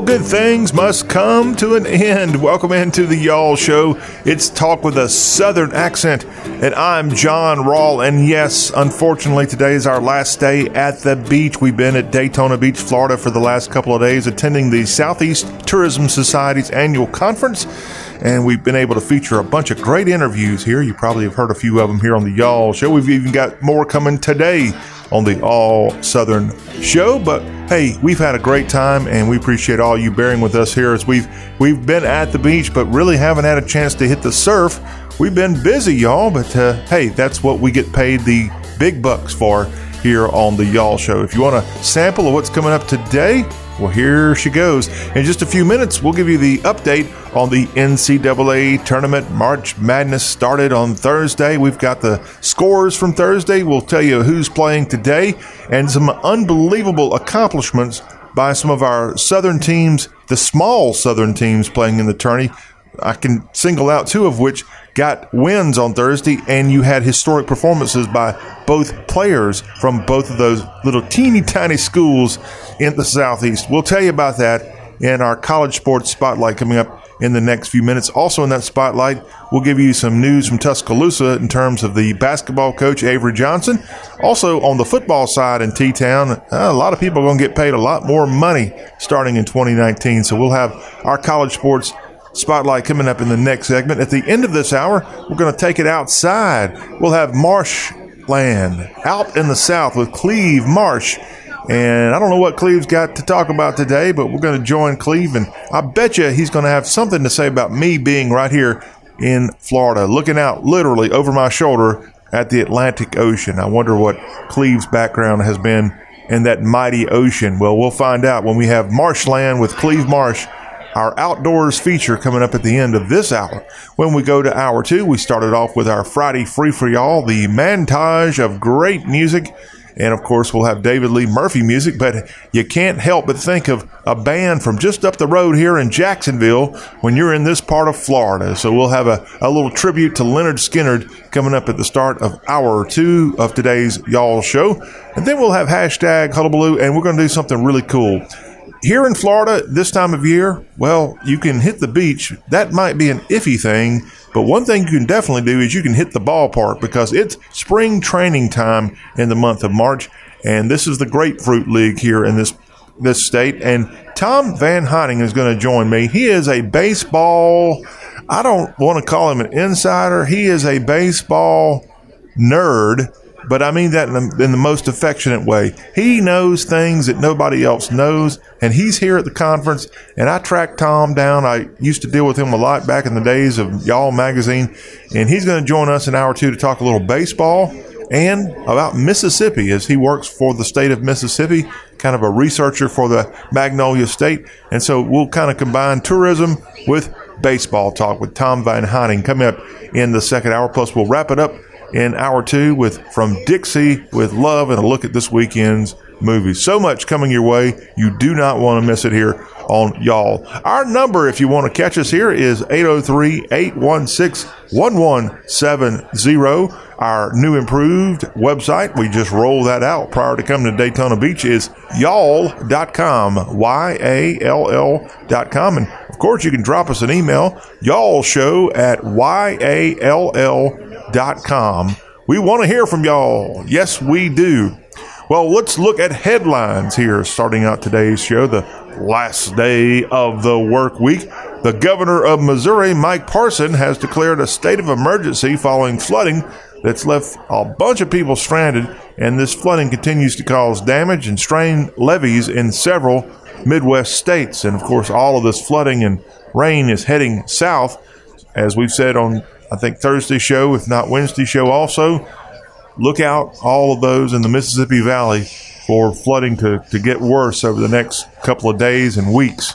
all good things must come to an end. Welcome into the Y'all Show. It's talk with a southern accent, and I'm John Rawl. And yes, unfortunately, today is our last day at the beach. We've been at Daytona Beach, Florida for the last couple of days attending the Southeast Tourism Society's annual conference. And we've been able to feature a bunch of great interviews here. You probably have heard a few of them here on the Y'all Show. We've even got more coming today on the All Southern Show. But hey, we've had a great time, and we appreciate all you bearing with us here as we've we've been at the beach, but really haven't had a chance to hit the surf. We've been busy, y'all, but uh, hey, that's what we get paid the big bucks for here on the Y'all Show. If you want a sample of what's coming up today, well, here she goes. In just a few minutes, we'll give you the update on the NCAA tournament. March Madness started on Thursday. We've got the scores from Thursday. We'll tell you who's playing today and some unbelievable accomplishments by some of our Southern teams, the small Southern teams playing in the tourney. I can single out two of which got wins on Thursday, and you had historic performances by both players from both of those little teeny tiny schools in the Southeast. We'll tell you about that in our college sports spotlight coming up in the next few minutes. Also, in that spotlight, we'll give you some news from Tuscaloosa in terms of the basketball coach Avery Johnson. Also, on the football side in T Town, uh, a lot of people are going to get paid a lot more money starting in 2019. So, we'll have our college sports spotlight coming up in the next segment. At the end of this hour, we're going to take it outside. We'll have marshland out in the south with Cleve Marsh. And I don't know what Cleve's got to talk about today, but we're going to join Cleve, and I bet you he's going to have something to say about me being right here in Florida, looking out literally over my shoulder at the Atlantic Ocean. I wonder what Cleve's background has been in that mighty ocean. Well, we'll find out when we have Marshland with Cleve Marsh our outdoors feature coming up at the end of this hour. When we go to hour two, we started off with our Friday Free for Y'all, the montage of great music. And of course, we'll have David Lee Murphy music, but you can't help but think of a band from just up the road here in Jacksonville when you're in this part of Florida. So we'll have a, a little tribute to Lynyrd Skynyrd coming up at the start of hour two of today's Y'all show. And then we'll have hashtag Hullabaloo, and we're going to do something really cool here in Florida, this time of year, well, you can hit the beach. That might be an iffy thing, but one thing you can definitely do is you can hit the ballpark because it's spring training time in the month of March, and this is the Grapefruit League here in this this state. And Tom Van Heining is going to join me. He is a baseball. I don't want to call him an insider. He is a baseball nerd but I mean that in the, in the, most affectionate way. He knows things that nobody else knows, and he's here at the conference. And I tracked Tom down. I used to deal with him a lot back in the days of Y'all magazine, and he's going to join us in hour or two to talk a little baseball and about Mississippi as he works for the state of Mississippi, kind of a researcher for the Magnolia State. And so we'll kind of combine tourism with baseball talk with Tom Van coming up in the second hour. Plus, we'll wrap it up in hour two with From Dixie with Love and a look at this weekend's movies. So much coming your way. You do not want to miss it here on Y'all. Our number, if you want to catch us here, is 803 816 1170. Our new improved website, we just rolled that out prior to coming to Daytona Beach, is y'all.com. Y A L L.com. And of course, you can drop us an email, y'all show at Y A L L.com. We want to hear from y'all. Yes, we do. Well, let's look at headlines here, starting out today's show, the last day of the work week. The governor of Missouri, Mike Parson, has declared a state of emergency following flooding that's left a bunch of people stranded, and this flooding continues to cause damage and strain levees in several Midwest states. And of course, all of this flooding and rain is heading south, as we've said on, I think, Thursday show, if not Wednesday show also look out all of those in the Mississippi Valley for flooding to, to get worse over the next couple of days and weeks.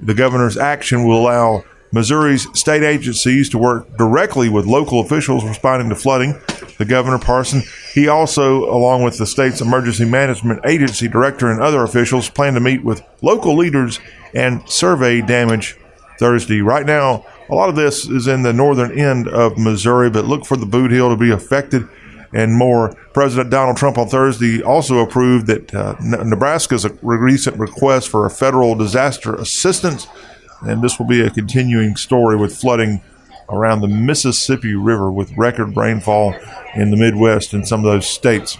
The governor's action will allow Missouri's state agencies to work directly with local officials responding to flooding. The governor Parson, he also, along with the state's emergency management agency director and other officials, plan to meet with local leaders and survey damage Thursday. Right now, a lot of this is in the northern end of Missouri, but look for the boot hill to be affected and more. President Donald Trump on Thursday also approved that uh, Nebraska's recent request for a federal disaster assistance, and this will be a continuing story with flooding around the Mississippi River with record rainfall in the Midwest and some of those states.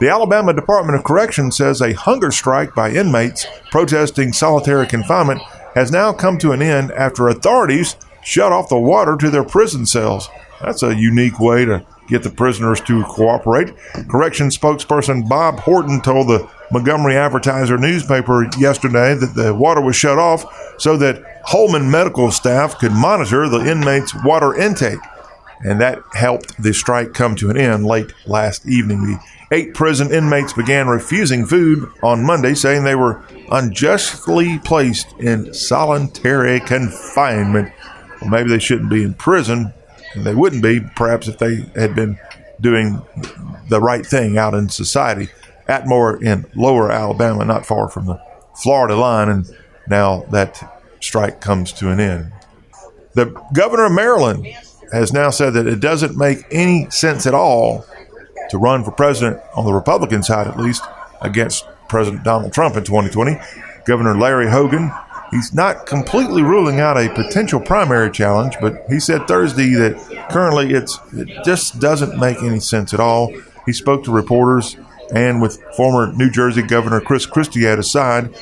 The Alabama Department of Correction says a hunger strike by inmates protesting solitary confinement has now come to an end after authorities shut off the water to their prison cells. That's a unique way to get the prisoners to cooperate. Correction spokesperson Bob Horton told the Montgomery Advertiser newspaper yesterday that the water was shut off so that Holman medical staff could monitor the inmates' water intake. And that helped the strike come to an end late last evening. The eight prison inmates began refusing food on Monday, saying they were unjustly placed in solitary confinement. Well, maybe they shouldn't be in prison, and they wouldn't be, perhaps, if they had been doing the right thing out in society. Atmore in lower Alabama, not far from the Florida line, and now that strike comes to an end. The governor of Maryland has now said that it doesn't make any sense at all to run for president on the Republican side, at least, against President Donald Trump in 2020. Governor Larry Hogan He's not completely ruling out a potential primary challenge, but he said Thursday that currently it just doesn't make any sense at all. He spoke to reporters and with former New Jersey Governor Chris Christie at his side.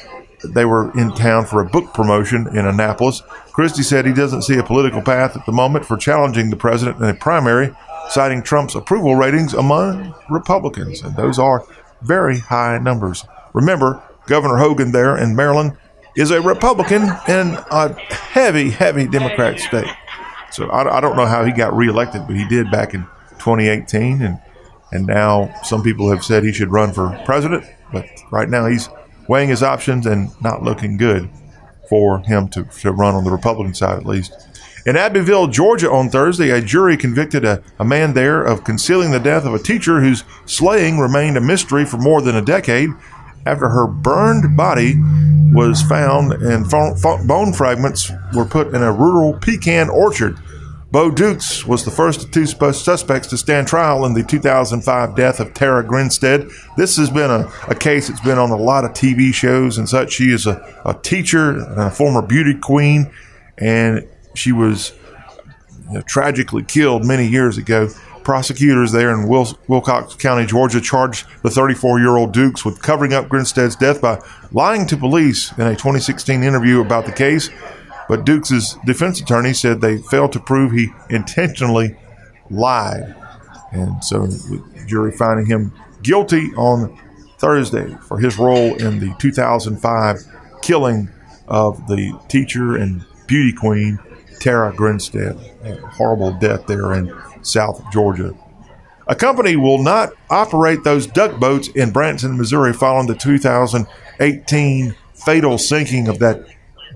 They were in town for a book promotion in Annapolis. Christie said he doesn't see a political path at the moment for challenging the president in a primary, citing Trump's approval ratings among Republicans, and those are very high numbers. Remember, Governor Hogan there in Maryland is a Republican in a heavy, heavy Democrat state. So I, I don't know how he got reelected, but he did back in 2018, and and now some people have said he should run for president. But right now he's weighing his options and not looking good for him to, to run on the Republican side at least. In Abbeville, Georgia, on Thursday, a jury convicted a, a man there of concealing the death of a teacher whose slaying remained a mystery for more than a decade after her burned body was found and bone fragments were put in a rural pecan orchard. Bo Dukes was the first of two suspects to stand trial in the 2005 death of Tara Grinstead. This has been a, a case that's been on a lot of TV shows and such. She is a, a teacher, a former beauty queen, and she was you know, tragically killed many years ago. Prosecutors there in Wil- Wilcox County, Georgia, charged the 34 year old Dukes with covering up Grinstead's death by lying to police in a 2016 interview about the case. But Dukes' defense attorney said they failed to prove he intentionally lied. And so the jury finding him guilty on Thursday for his role in the 2005 killing of the teacher and beauty queen Tara Grinstead. A horrible death there in South Georgia. A company will not operate those duck boats in Branson, Missouri, following the 2018 fatal sinking of that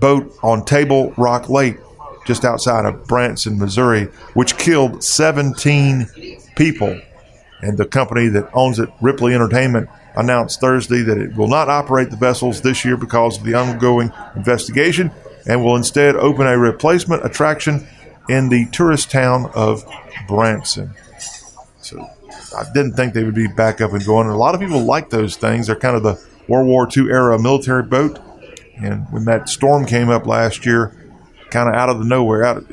boat on Table Rock Lake, just outside of Branson, Missouri, which killed 17 people. And the company that owns it, Ripley Entertainment, announced Thursday that it will not operate the vessels this year because of the ongoing investigation and will instead open a replacement attraction in the tourist town of Branson. So I didn't think they would be back up and going. And a lot of people like those things. They're kind of the World War II era military boat. And when that storm came up last year, kind of out of the nowhere, out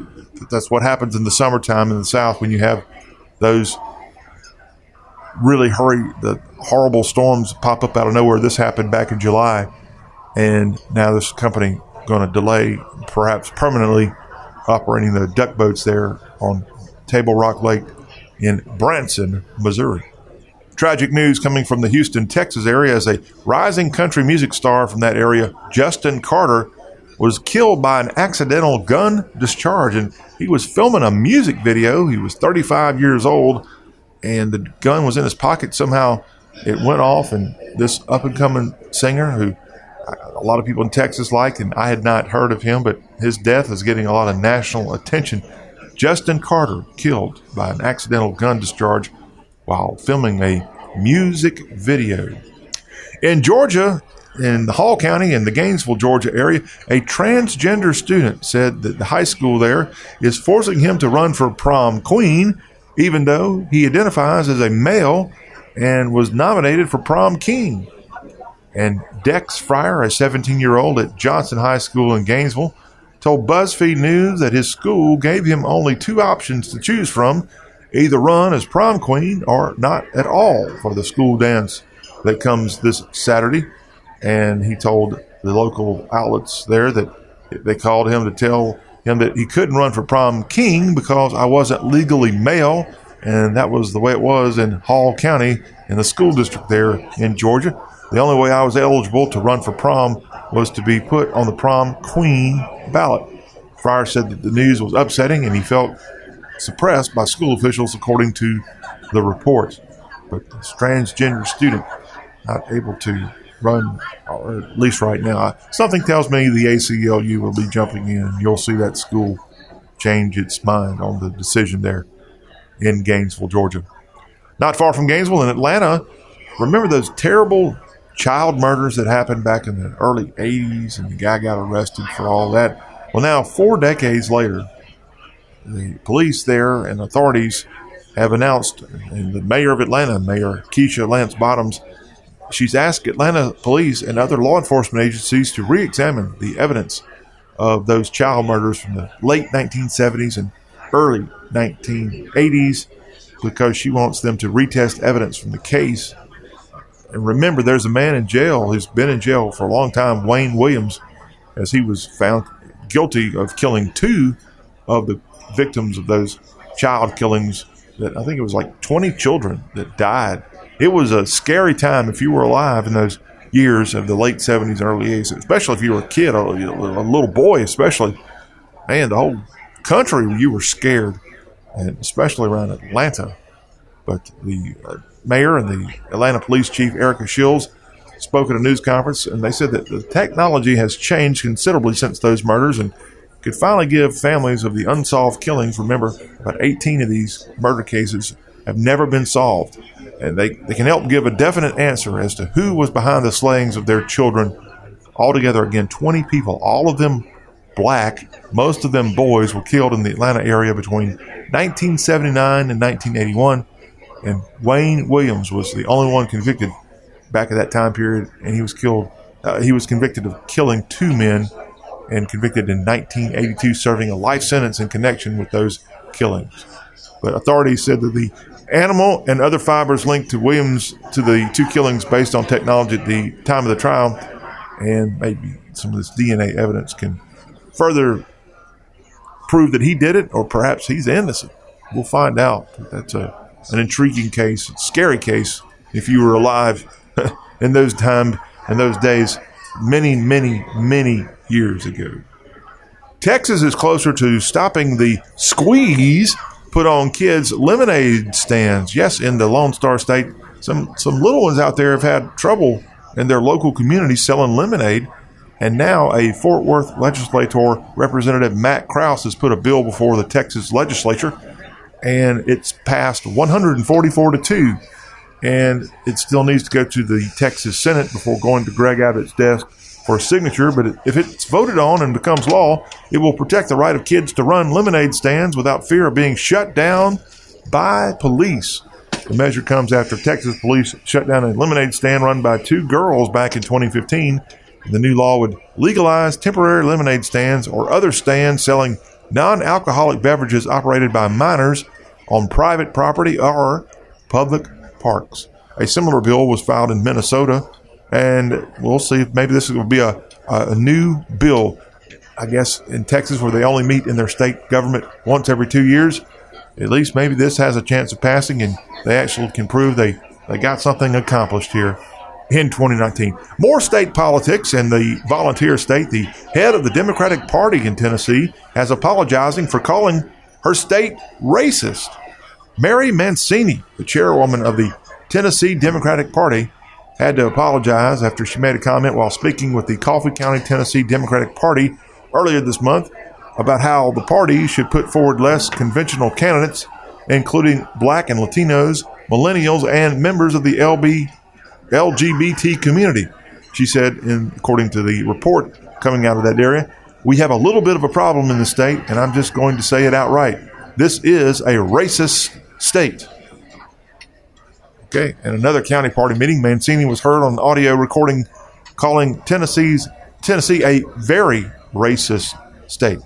that's what happens in the summertime in the South when you have those really hurry the horrible storms pop up out of nowhere. This happened back in July, and now this company going to delay, perhaps permanently, operating the duck boats there on Table Rock Lake in Branson, Missouri. Tragic news coming from the Houston, Texas area as a rising country music star from that area, Justin Carter, was killed by an accidental gun discharge. And he was filming a music video. He was 35 years old, and the gun was in his pocket. Somehow it went off, and this up and coming singer who a lot of people in Texas like, and I had not heard of him, but his death is getting a lot of national attention. Justin Carter killed by an accidental gun discharge while filming a music video. In Georgia, in the Hall County in the Gainesville, Georgia area, a transgender student said that the high school there is forcing him to run for prom queen even though he identifies as a male and was nominated for prom king. And Dex Fryer, a 17 year old at Johnson High School in Gainesville, told BuzzFeed News that his school gave him only two options to choose from either run as prom queen or not at all for the school dance that comes this Saturday. And he told the local outlets there that they called him to tell him that he couldn't run for prom king because I wasn't legally male. And that was the way it was in Hall County in the school district there in Georgia. The only way I was eligible to run for prom was to be put on the prom queen ballot. Fryer said that the news was upsetting and he felt suppressed by school officials, according to the reports. But the transgender student not able to run, or at least right now. Something tells me the ACLU will be jumping in. You'll see that school change its mind on the decision there in Gainesville, Georgia. Not far from Gainesville in Atlanta, remember those terrible child murders that happened back in the early 80s and the guy got arrested for all that? Well, now, four decades later, the police there and authorities have announced, and the mayor of Atlanta, Mayor Keisha Lance Bottoms, she's asked Atlanta police and other law enforcement agencies to re examine the evidence of those child murders from the late 1970s and early 1980s because she wants them to retest evidence from the case. And remember, there's a man in jail who's been in jail for a long time, Wayne Williams, as he was found guilty of killing two of the victims of those child killings that I think it was like 20 children that died. It was a scary time if you were alive in those years of the late 70s and early 80s, especially if you were a kid, a, a little boy, especially. Man, the whole country, you were scared, and especially around Atlanta. But the uh, mayor and the Atlanta police chief, Erika Shields, spoke at a news conference, and they said that the technology has changed considerably since those murders and could finally give families of the unsolved killings. Remember, about 18 of these murder cases have never been solved. And they, they can help give a definite answer as to who was behind the slayings of their children. Altogether, again, 20 people, all of them black, most of them boys, were killed in the Atlanta area between 1979 and 1981. And Wayne Williams was the only one convicted back at that time period, and he was killed. Uh, he was convicted of killing two men and convicted in 1982, serving a life sentence in connection with those killings. But authorities said that the animal and other fibers linked to Williams to the two killings based on technology at the time of the trial, and maybe some of this DNA evidence can further prove that he did it, or perhaps he's innocent. We'll find out. That's a an intriguing case, scary case. If you were alive in those times, in those days, many, many, many years ago. Texas is closer to stopping the squeeze put on kids' lemonade stands. Yes, in the Lone Star State, some some little ones out there have had trouble in their local community selling lemonade. And now a Fort Worth legislator, Representative Matt Krause, has put a bill before the Texas legislature, and it's passed 144 to 2. And it still needs to go to the Texas Senate before going to Greg Abbott's desk for a signature, but if it's voted on and becomes law, it will protect the right of kids to run lemonade stands without fear of being shut down by police. The measure comes after Texas police shut down a lemonade stand run by two girls back in 2015. The new law would legalize temporary lemonade stands or other stands selling non alcoholic beverages operated by minors on private property or public parks. A similar bill was filed in Minnesota and we'll see if maybe this will be a, a new bill. I guess in Texas, where they only meet in their state government once every two years, at least maybe this has a chance of passing, and they actually can prove they they got something accomplished here in 2019. More state politics and the volunteer state. The head of the Democratic Party in Tennessee has apologizing for calling her state racist. Mary Mancini, the chairwoman of the Tennessee Democratic Party, had to apologize after she made a comment while speaking with the Coffee County, Tennessee Democratic Party earlier this month about how the party should put forward less conventional candidates, including black and Latinos, millennials, and members of the LB, LGBT community. She said, in, according to the report coming out of that area, we have a little bit of a problem in the state, and I'm just going to say it outright. This is a racist state. Okay, and another county party meeting, Mancini was heard on audio recording calling Tennessee's Tennessee a very racist state.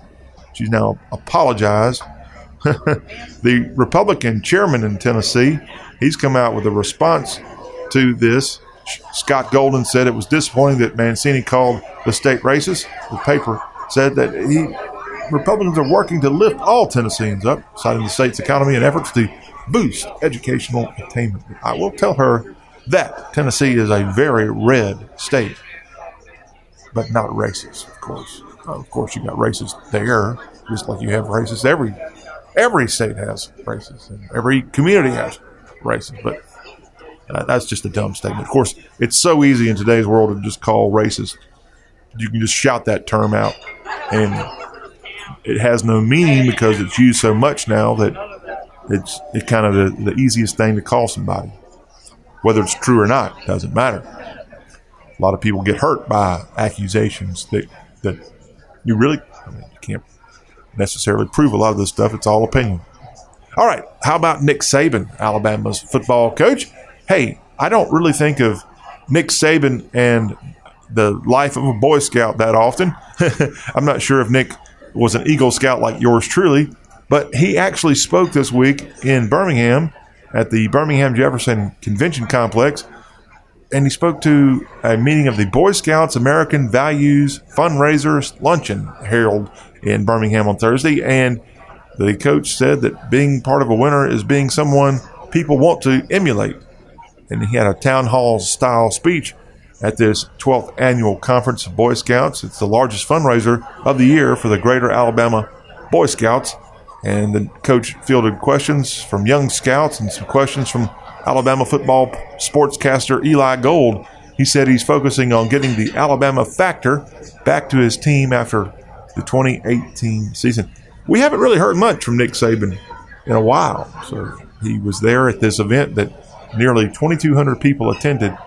She's now apologized. the Republican chairman in Tennessee, he's come out with a response to this. Scott Golden said it was disappointing that Mancini called the state racist. The paper said that he Republicans are working to lift all Tennesseans up, citing the state's economy and efforts to boost educational attainment. I will tell her that Tennessee is a very red state, but not racist, of course. Of course, you got racists there, just like you have racists every every state has racists, and every community has racists. But that's just a dumb statement. Of course, it's so easy in today's world to just call racist. You can just shout that term out, and it has no meaning because it's used so much now that it's it kind of the, the easiest thing to call somebody. Whether it's true or not doesn't matter. A lot of people get hurt by accusations that that you really I mean, you can't necessarily prove a lot of this stuff. It's all opinion. All right, how about Nick Saban, Alabama's football coach? Hey, I don't really think of Nick Saban and the life of a Boy Scout that often. I'm not sure if Nick was an Eagle Scout like yours truly, but he actually spoke this week in Birmingham at the Birmingham Jefferson Convention Complex. And he spoke to a meeting of the Boy Scouts American Values Fundraisers Luncheon held in Birmingham on Thursday. And the coach said that being part of a winner is being someone people want to emulate. And he had a town hall style speech at this 12th annual conference of Boy Scouts. It's the largest fundraiser of the year for the Greater Alabama Boy Scouts. And the coach fielded questions from young scouts and some questions from Alabama football sportscaster Eli Gold. He said he's focusing on getting the Alabama factor back to his team after the 2018 season. We haven't really heard much from Nick Saban in a while. So he was there at this event that nearly 2,200 people attended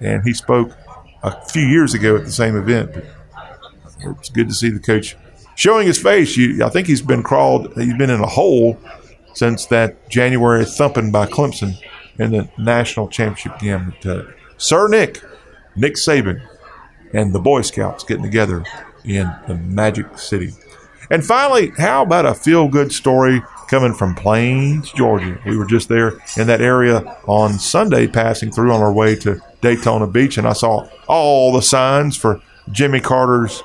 and he spoke a few years ago at the same event. It's good to see the coach showing his face. You, I think he's been crawled. He's been in a hole since that January thumping by Clemson in the national championship game. But, uh, Sir Nick, Nick Saban, and the Boy Scouts getting together in the Magic City. And finally, how about a feel good story coming from Plains, Georgia? We were just there in that area on Sunday, passing through on our way to Daytona Beach, and I saw all the signs for Jimmy Carter's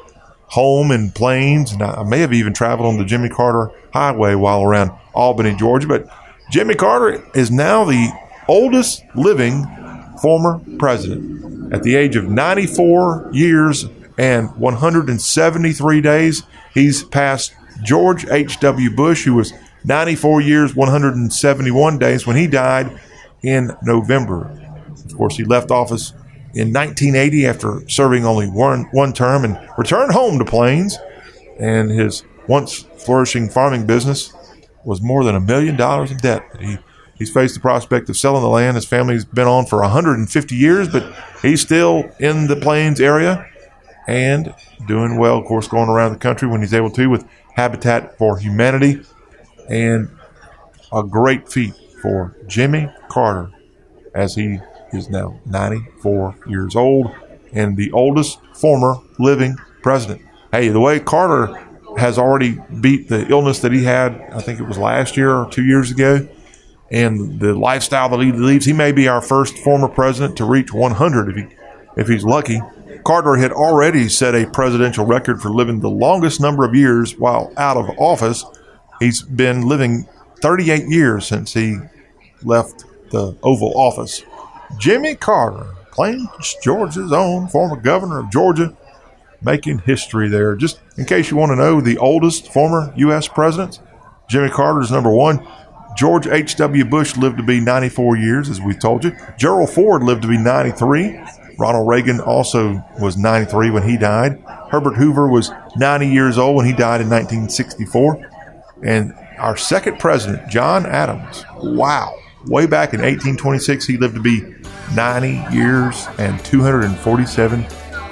home in Plains, and I may have even traveled on the Jimmy Carter Highway while around Albany, Georgia. But Jimmy Carter is now the oldest living former president. At the age of 94 years and 173 days, he's passed George H.W. Bush, who was 94 years, 171 days when he died in November of course, he left office in 1980 after serving only one, one term and returned home to Plains. And his once flourishing farming business was more than a million dollars in debt. He, he's faced the prospect of selling the land his family's been on for 150 years, but he's still in the Plains area and doing well, of course, going around the country when he's able to with Habitat for Humanity. And a great feat for Jimmy Carter as he is now 94 years old and the oldest former living president. Hey, the way Carter has already beat the illness that he had, I think it was last year or two years ago, and the lifestyle that he leads, he may be our first former president to reach 100 if he if he's lucky. Carter had already set a presidential record for living the longest number of years while out of office. He's been living 38 years since he left the Oval Office. Jimmy Carter, Plains Georgia's own former governor of Georgia, making history there. Just in case you want to know the oldest former U.S. president, Jimmy Carter is number one. George H.W. Bush lived to be 94 years, as we told you. Gerald Ford lived to be 93. Ronald Reagan also was 93 when he died. Herbert Hoover was 90 years old when he died in 1964. And our second president, John Adams, wow, way back in 1826, he lived to be 90 years and 247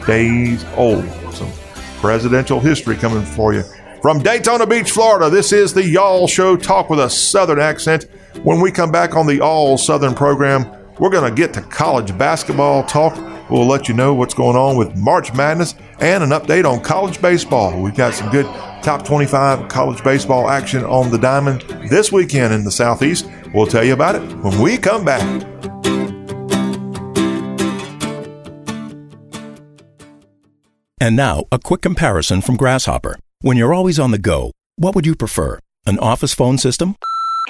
days old. Some presidential history coming for you From Daytona Beach, Florida, this is the Y'all Show Talk with a Southern accent. When we come back on the All Southern program, we're going to get to college basketball talk. We'll let you know what's going on with March Madness and an update on college baseball. We've got some good top 25 college baseball action on the diamond this weekend in the Southeast. We'll tell you about it when we come back. And now, a quick comparison from Grasshopper. When you're always on the go, what would you prefer? An office phone system?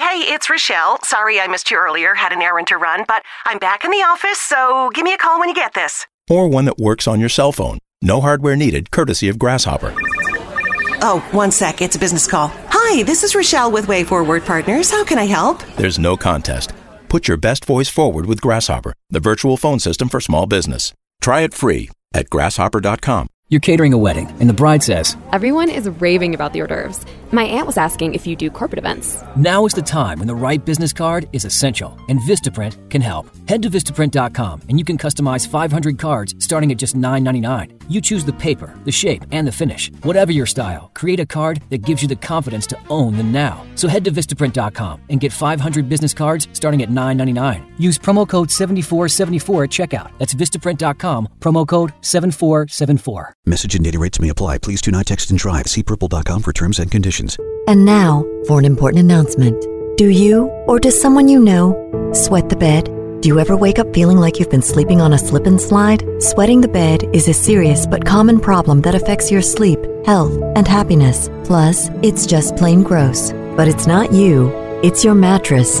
Hey, it's Rochelle. Sorry I missed you earlier, had an errand to run, but I'm back in the office, so give me a call when you get this. Or one that works on your cell phone? No hardware needed, courtesy of Grasshopper. Oh, one sec, it's a business call. Hi, this is Rochelle with Way Forward Partners. How can I help? There's no contest. Put your best voice forward with Grasshopper, the virtual phone system for small business. Try it free at grasshopper.com. You're catering a wedding, and the bride says, Everyone is raving about the hors d'oeuvres. My aunt was asking if you do corporate events. Now is the time when the right business card is essential, and Vistaprint can help. Head to Vistaprint.com and you can customize 500 cards starting at just $9.99. You choose the paper, the shape, and the finish. Whatever your style, create a card that gives you the confidence to own the now. So head to Vistaprint.com and get 500 business cards starting at $9.99. Use promo code 7474 at checkout. That's Vistaprint.com, promo code 7474. Message and data rates may apply. Please do not text and drive. See purple.com for terms and conditions. And now for an important announcement. Do you, or does someone you know, sweat the bed? Do you ever wake up feeling like you've been sleeping on a slip and slide? Sweating the bed is a serious but common problem that affects your sleep, health, and happiness. Plus, it's just plain gross. But it's not you, it's your mattress.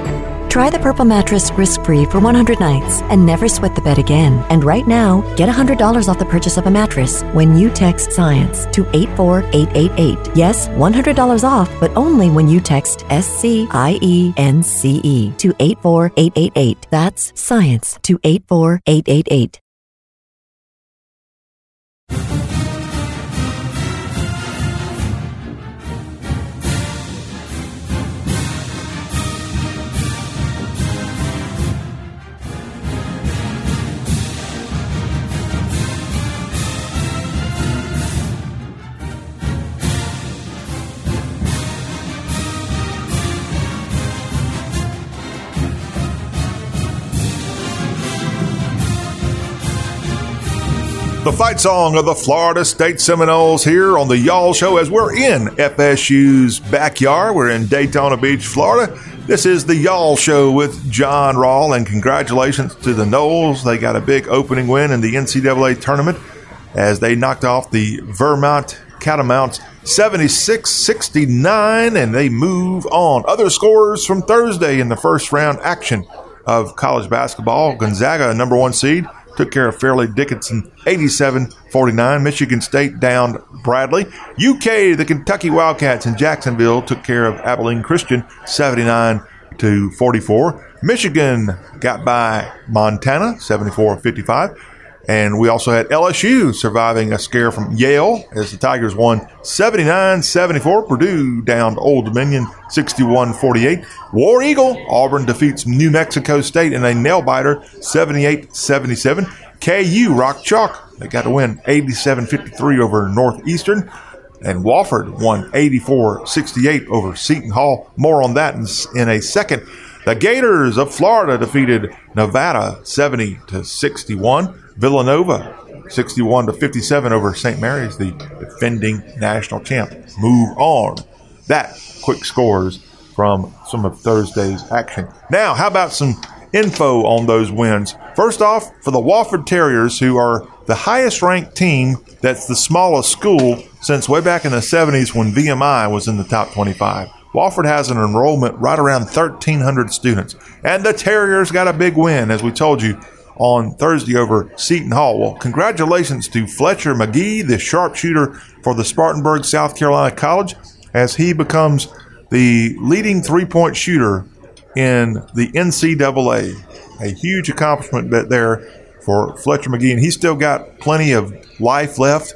Try the Purple mattress risk-free for 100 nights and never sweat the bed again. And right now, get $100 off the purchase of a mattress when you text SCIENCE to 84888. Yes, $100 off, but only when you text S-C-I-E-N-C-E to 84888. That's SCIENCE to 84888. The fight song of the Florida State Seminoles here on the Y'all Show as we're in FSU's backyard. We're in Daytona Beach, Florida. This is the Y'all Show with John Rawl, and congratulations to the Noles. They got a big opening win in the NCAA tournament as they knocked off the Vermont Catamounts 76 69, and they move on. Other scores from Thursday in the first round action of college basketball Gonzaga, number one seed took care of Fairleigh Dickinson 87 49. Michigan State downed Bradley. UK, the Kentucky Wildcats in Jacksonville took care of Abilene Christian 79 to 44. Michigan got by Montana 74 55. And we also had LSU surviving a scare from Yale as the Tigers won 79 74. Purdue down Old Dominion 61 48. War Eagle, Auburn defeats New Mexico State in a nail biter 78 77. KU Rock Chalk, they got to win 87 53 over Northeastern. And Wofford won 84 68 over Seton Hall. More on that in, in a second. The Gators of Florida defeated Nevada 70 to 61. Villanova 61 to 57 over St. Mary's, the defending national champ. Move on. That quick scores from some of Thursday's action. Now, how about some info on those wins? First off, for the Wofford Terriers, who are the highest ranked team that's the smallest school since way back in the 70s when VMI was in the top 25. Wofford has an enrollment right around 1,300 students. And the Terriers got a big win, as we told you, on Thursday over Seton Hall. Well, congratulations to Fletcher Magee, the sharpshooter for the Spartanburg, South Carolina College, as he becomes the leading three point shooter in the NCAA. A huge accomplishment there for Fletcher Magee, and he's still got plenty of life left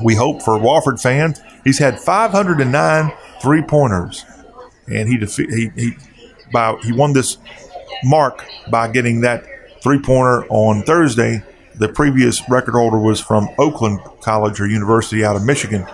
we hope for Wofford fans. He's had 509 three pointers, and he, defe- he he by he won this mark by getting that three pointer on Thursday. The previous record holder was from Oakland College or University out of Michigan.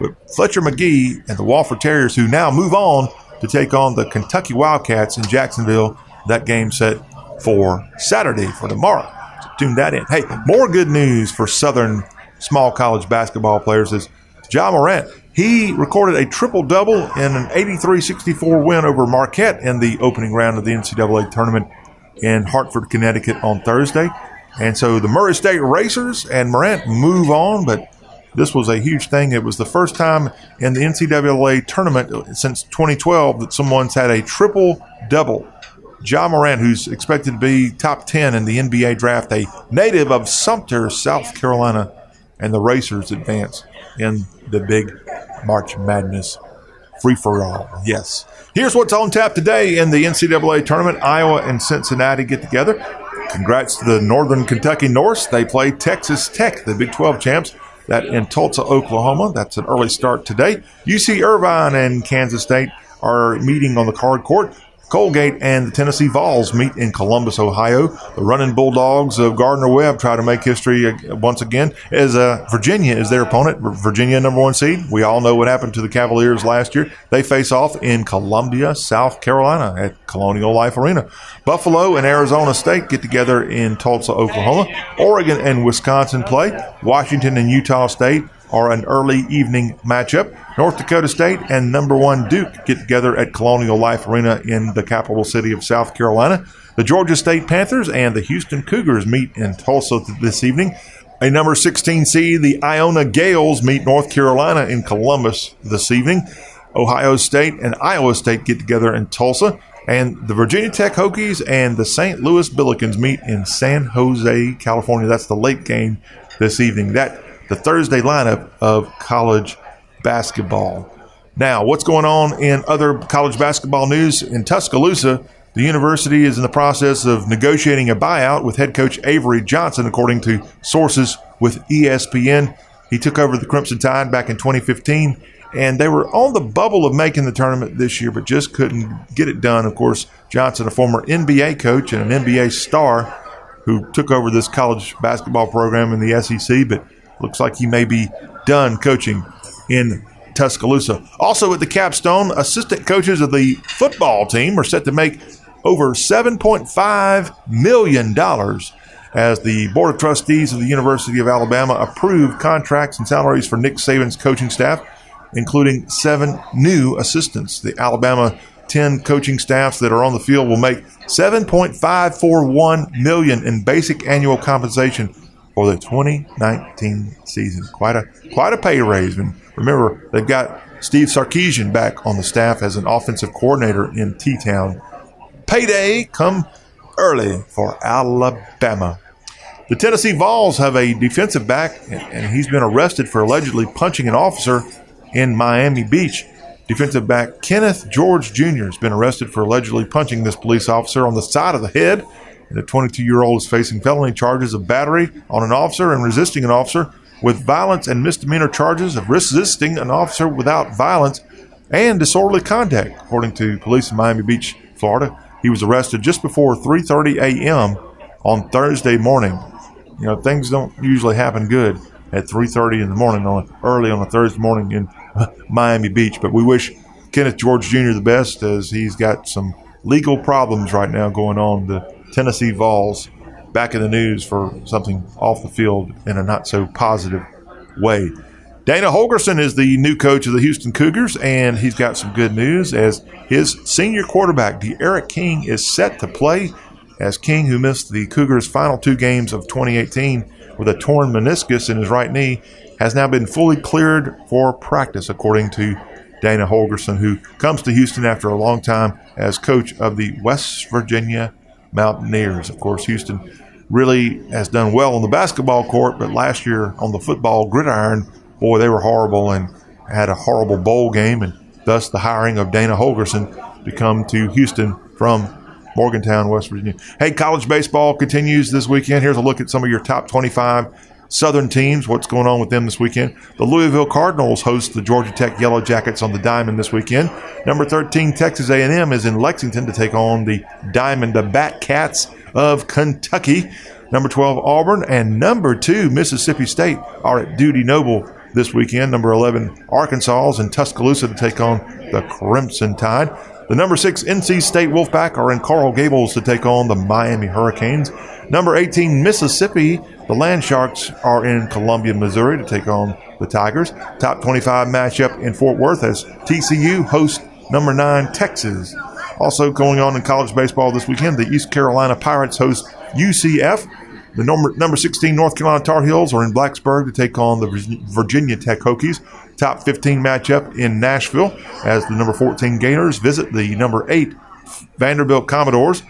But Fletcher Magee and the Wofford Terriers, who now move on to take on the Kentucky Wildcats in Jacksonville, that game set for Saturday for tomorrow. So tune that in. Hey, more good news for Southern small college basketball players is Ja Morant. He recorded a triple double in an 83 64 win over Marquette in the opening round of the NCAA tournament in Hartford, Connecticut on Thursday. And so the Murray State Racers and Morant move on, but this was a huge thing. It was the first time in the NCAA tournament since 2012 that someone's had a triple double. Ja Morant, who's expected to be top 10 in the NBA draft, a native of Sumter, South Carolina, and the Racers advance in the big March Madness free for all. Yes. Here's what's on tap today in the NCAA tournament. Iowa and Cincinnati get together. Congrats to the Northern Kentucky Norse. They play Texas Tech, the Big 12 champs. That in Tulsa, Oklahoma. That's an early start today. UC Irvine and Kansas State are meeting on the card court. Colgate and the Tennessee Vols meet in Columbus, Ohio. The running Bulldogs of Gardner Webb try to make history once again as uh, Virginia is their opponent. Virginia, number one seed. We all know what happened to the Cavaliers last year. They face off in Columbia, South Carolina at Colonial Life Arena. Buffalo and Arizona State get together in Tulsa, Oklahoma. Oregon and Wisconsin play. Washington and Utah State are an early evening matchup. North Dakota State and number one Duke get together at Colonial Life Arena in the capital city of South Carolina. The Georgia State Panthers and the Houston Cougars meet in Tulsa this evening. A number 16 seed, the Iona Gaels meet North Carolina in Columbus this evening. Ohio State and Iowa State get together in Tulsa. And the Virginia Tech Hokies and the St. Louis Billikens meet in San Jose, California. That's the late game this evening. That the Thursday lineup of college basketball. Now, what's going on in other college basketball news? In Tuscaloosa, the university is in the process of negotiating a buyout with head coach Avery Johnson, according to sources with ESPN. He took over the Crimson Tide back in 2015, and they were on the bubble of making the tournament this year, but just couldn't get it done. Of course, Johnson, a former NBA coach and an NBA star who took over this college basketball program in the SEC, but Looks like he may be done coaching in Tuscaloosa. Also at the capstone, assistant coaches of the football team are set to make over $7.5 million as the Board of Trustees of the University of Alabama approved contracts and salaries for Nick Saban's coaching staff, including seven new assistants. The Alabama 10 coaching staffs that are on the field will make 7.541 million in basic annual compensation for the 2019 season. Quite a quite a pay raise. And remember, they've got Steve Sarkisian back on the staff as an offensive coordinator in T Town. Payday come early for Alabama. The Tennessee Vols have a defensive back, and he's been arrested for allegedly punching an officer in Miami Beach. Defensive back Kenneth George Jr. has been arrested for allegedly punching this police officer on the side of the head the 22 year old is facing felony charges of battery on an officer and resisting an officer with violence and misdemeanor charges of resisting an officer without violence and disorderly conduct, according to police in Miami Beach, Florida. He was arrested just before 3:30 a.m. on Thursday morning. You know, things don't usually happen good at 3:30 in the morning on early on a Thursday morning in Miami Beach, but we wish Kenneth George Jr. the best as he's got some legal problems right now going on. The Tennessee Vols back in the news for something off the field in a not so positive way. Dana Holgorsen is the new coach of the Houston Cougars, and he's got some good news as his senior quarterback, D'Eriq King, is set to play. As King, who missed the Cougars' final two games of 2018 with a torn meniscus in his right knee, has now been fully cleared for practice, according to Dana Holgorsen, who comes to Houston after a long time as coach of the West Virginia Mountaineers. Of course, Houston really has done well on the basketball court, but last year on the football gridiron, boy, they were horrible and had a horrible bowl game, and thus the hiring of Dana Holgorsen to come to Houston from Morgantown, West Virginia. Hey, college baseball continues this weekend. Here's a look at some of your top 25 Southern teams, what's going on with them this weekend. The Louisville Cardinals host the Georgia Tech Yellow Jackets on the Diamond this weekend. Number 13 Texas A&M is in Lexington to take on the Diamond the Bat Cats of Kentucky. Number 12 Auburn and number 2 Mississippi State are at Dudy Noble this weekend. Number 11 Arkansas is in Tuscaloosa to take on the Crimson Tide. The number 6 NC State Wolfpack are in Coral Gables to take on the Miami Hurricanes. Number 18 Mississippi the Land Sharks are in Columbia, Missouri to take on the Tigers. Top 25 matchup in Fort Worth as TCU hosts number 9 Texas. Also going on in college baseball this weekend, the East Carolina Pirates host UCF. The number, number 16 North Carolina Tar Heels are in Blacksburg to take on the Virginia Tech Hokies. Top 15 matchup in Nashville as the number 14 Gators visit the number 8 Vanderbilt Commodores.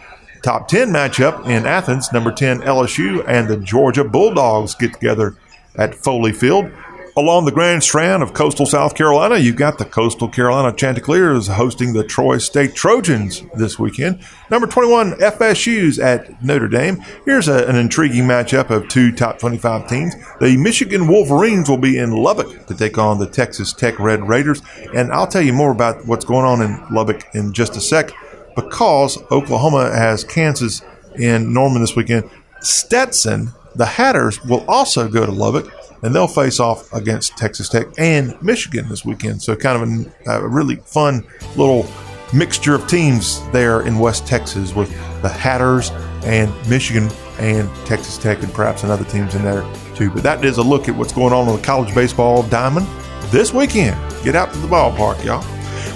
Top 10 matchup in Athens, number 10 LSU and the Georgia Bulldogs get together at Foley Field. Along the Grand Strand of coastal South Carolina, you've got the Coastal Carolina Chanticleers hosting the Troy State Trojans this weekend. Number 21, FSU's at Notre Dame. Here's a, an intriguing matchup of two top 25 teams. The Michigan Wolverines will be in Lubbock to take on the Texas Tech Red Raiders. And I'll tell you more about what's going on in Lubbock in just a sec because Oklahoma has Kansas in Norman this weekend. Stetson, the Hatters, will also go to Lubbock and they'll face off against Texas Tech and Michigan this weekend. So, kind of a, a really fun little mixture of teams there in West Texas with the Hatters and Michigan and Texas Tech and perhaps some other teams in there too. But that is a look at what's going on on the college baseball diamond this weekend. Get out to the ballpark, y'all.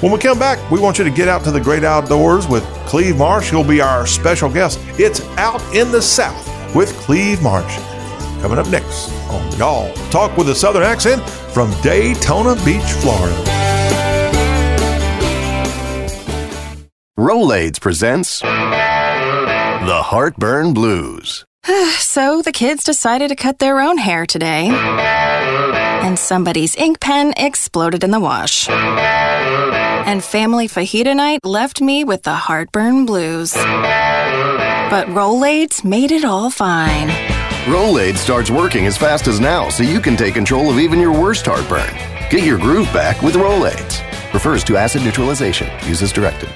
When we come back, we want you to get out to the great outdoors with Cleve Marsh. He'll be our special guest. It's Out in the South with Cleve Marsh. Coming up next on Y'all Talk with a Southern Accent from Daytona Beach, Florida. Rolaids presents The Heartburn Blues. so the kids decided to cut their own hair today. And somebody's ink pen exploded in the wash. And family fajita night left me with the heartburn blues. But Rolaids made it all fine. Rolaids starts working as fast as now, so you can take control of even your worst heartburn. Get your groove back with Rolaids. Refers to acid neutralization. Use as directed.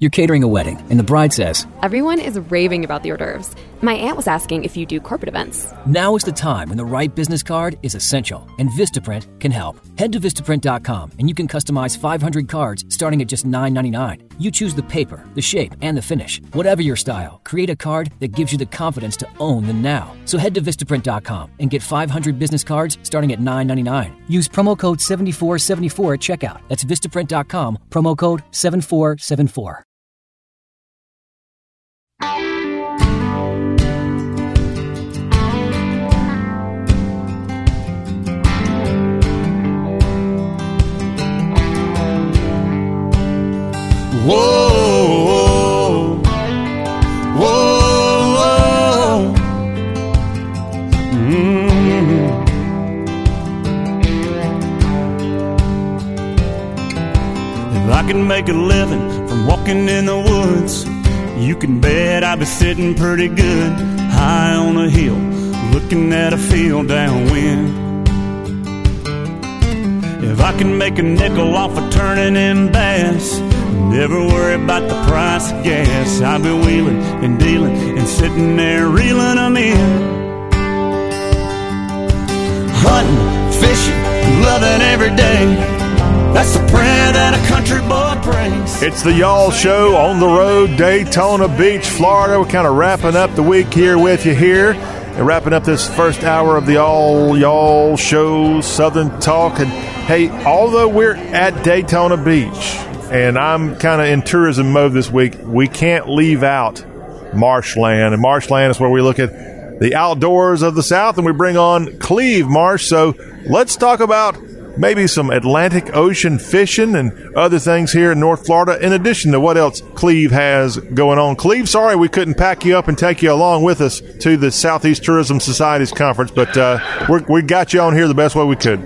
You're catering a wedding, and the bride says, Everyone is raving about the hors d'oeuvres. My aunt was asking if you do corporate events. Now is the time when the right business card is essential, and Vistaprint can help. Head to Vistaprint.com and you can customize 500 cards starting at just $9.99. You choose the paper, the shape, and the finish. Whatever your style, create a card that gives you the confidence to own the now. So head to Vistaprint.com and get 500 business cards starting at $9.99. Use promo code 7474 at checkout. That's Vistaprint.com, promo code 7474. Whoa, whoa. If I can make a living from walking in the woods, you can bet I'd be sitting pretty good high on a hill, looking at a field downwind. If I can make a nickel off of turning in bass, never worry about the price of gas. I'll be wheeling and dealing and sitting there reeling them in. Hunting, fishing, loving every day. That's the prayer that a country boy prays. It's the Y'all Show on the road, Daytona Beach, Florida. We're kind of wrapping up the week here with you here and wrapping up this first hour of the All Y'all Show Southern Talk. And hey, although we're at Daytona Beach and I'm kind of in tourism mode this week, we can't leave out marshland. And marshland is where we look at the outdoors of the South and we bring on Cleve Marsh. So let's talk about maybe some Atlantic Ocean fishing and other things here in North Florida, in addition to what else Cleve has going on. Cleve, sorry we couldn't pack you up and take you along with us to the Southeast Tourism Society's conference, but uh, we got you on here the best way we could.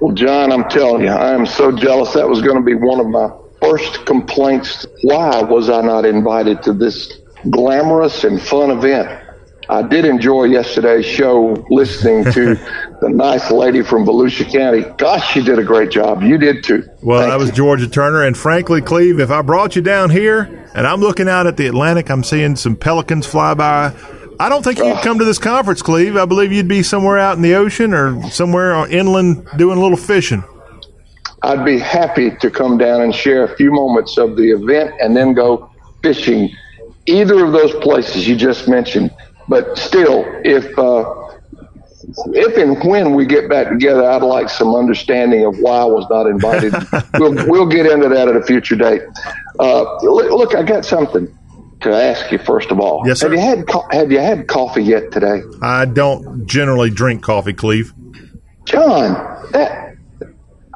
Well, John, I'm telling you, I am so jealous. That was going to be one of my first complaints. Why was I not invited to this glamorous and fun event? I did enjoy yesterday's show listening to the nice lady from Volusia County. Gosh, she did a great job. You did too. Well, Thank that was you. Georgia Turner. And frankly, Cleve, if I brought you down here and I'm looking out at the Atlantic, I'm seeing some pelicans fly by. I don't think you'd ah. come to this conference, Cleve. I believe you'd be somewhere out in the ocean or somewhere on inland doing a little fishing. I'd be happy to come down and share a few moments of the event and then go fishing either of those places you just mentioned. But still, if uh, if and when we get back together, I'd like some understanding of why I was not invited. we'll we'll get into that at a future date. Uh, look, I got something to ask you first of all. Yes, sir. Have you had co- Have you had coffee yet today? I don't generally drink coffee, Cleve. John, that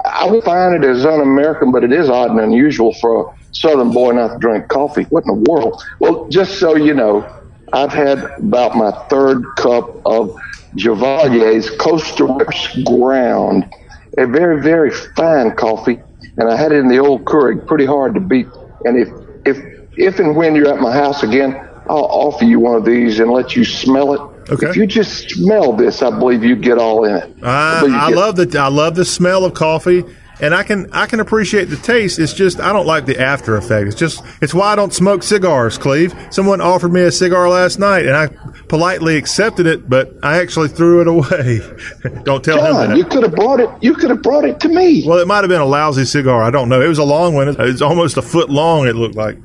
I would find it as un-American, but it is odd and unusual for a Southern boy not to drink coffee. What in the world? Well, just so you know, I've had about my third cup of Javalier's Costa Rica ground, a very, very fine coffee, and I had it in the old Keurig, pretty hard to beat. And if if if and when you're at my house again, I'll offer you one of these and let you smell it. Okay. If you just smell this, I believe you get all in it. I, I get- love the I love the smell of coffee, and I can I can appreciate the taste. It's just I don't like the after effect. It's just it's why I don't smoke cigars, Cleve. Someone offered me a cigar last night, and I politely accepted it, but I actually threw it away. don't tell him John, that. you could have brought it. You could have brought it to me. well, it might have been a lousy cigar. I don't know. It was a long one. It was almost a foot long. It looked like.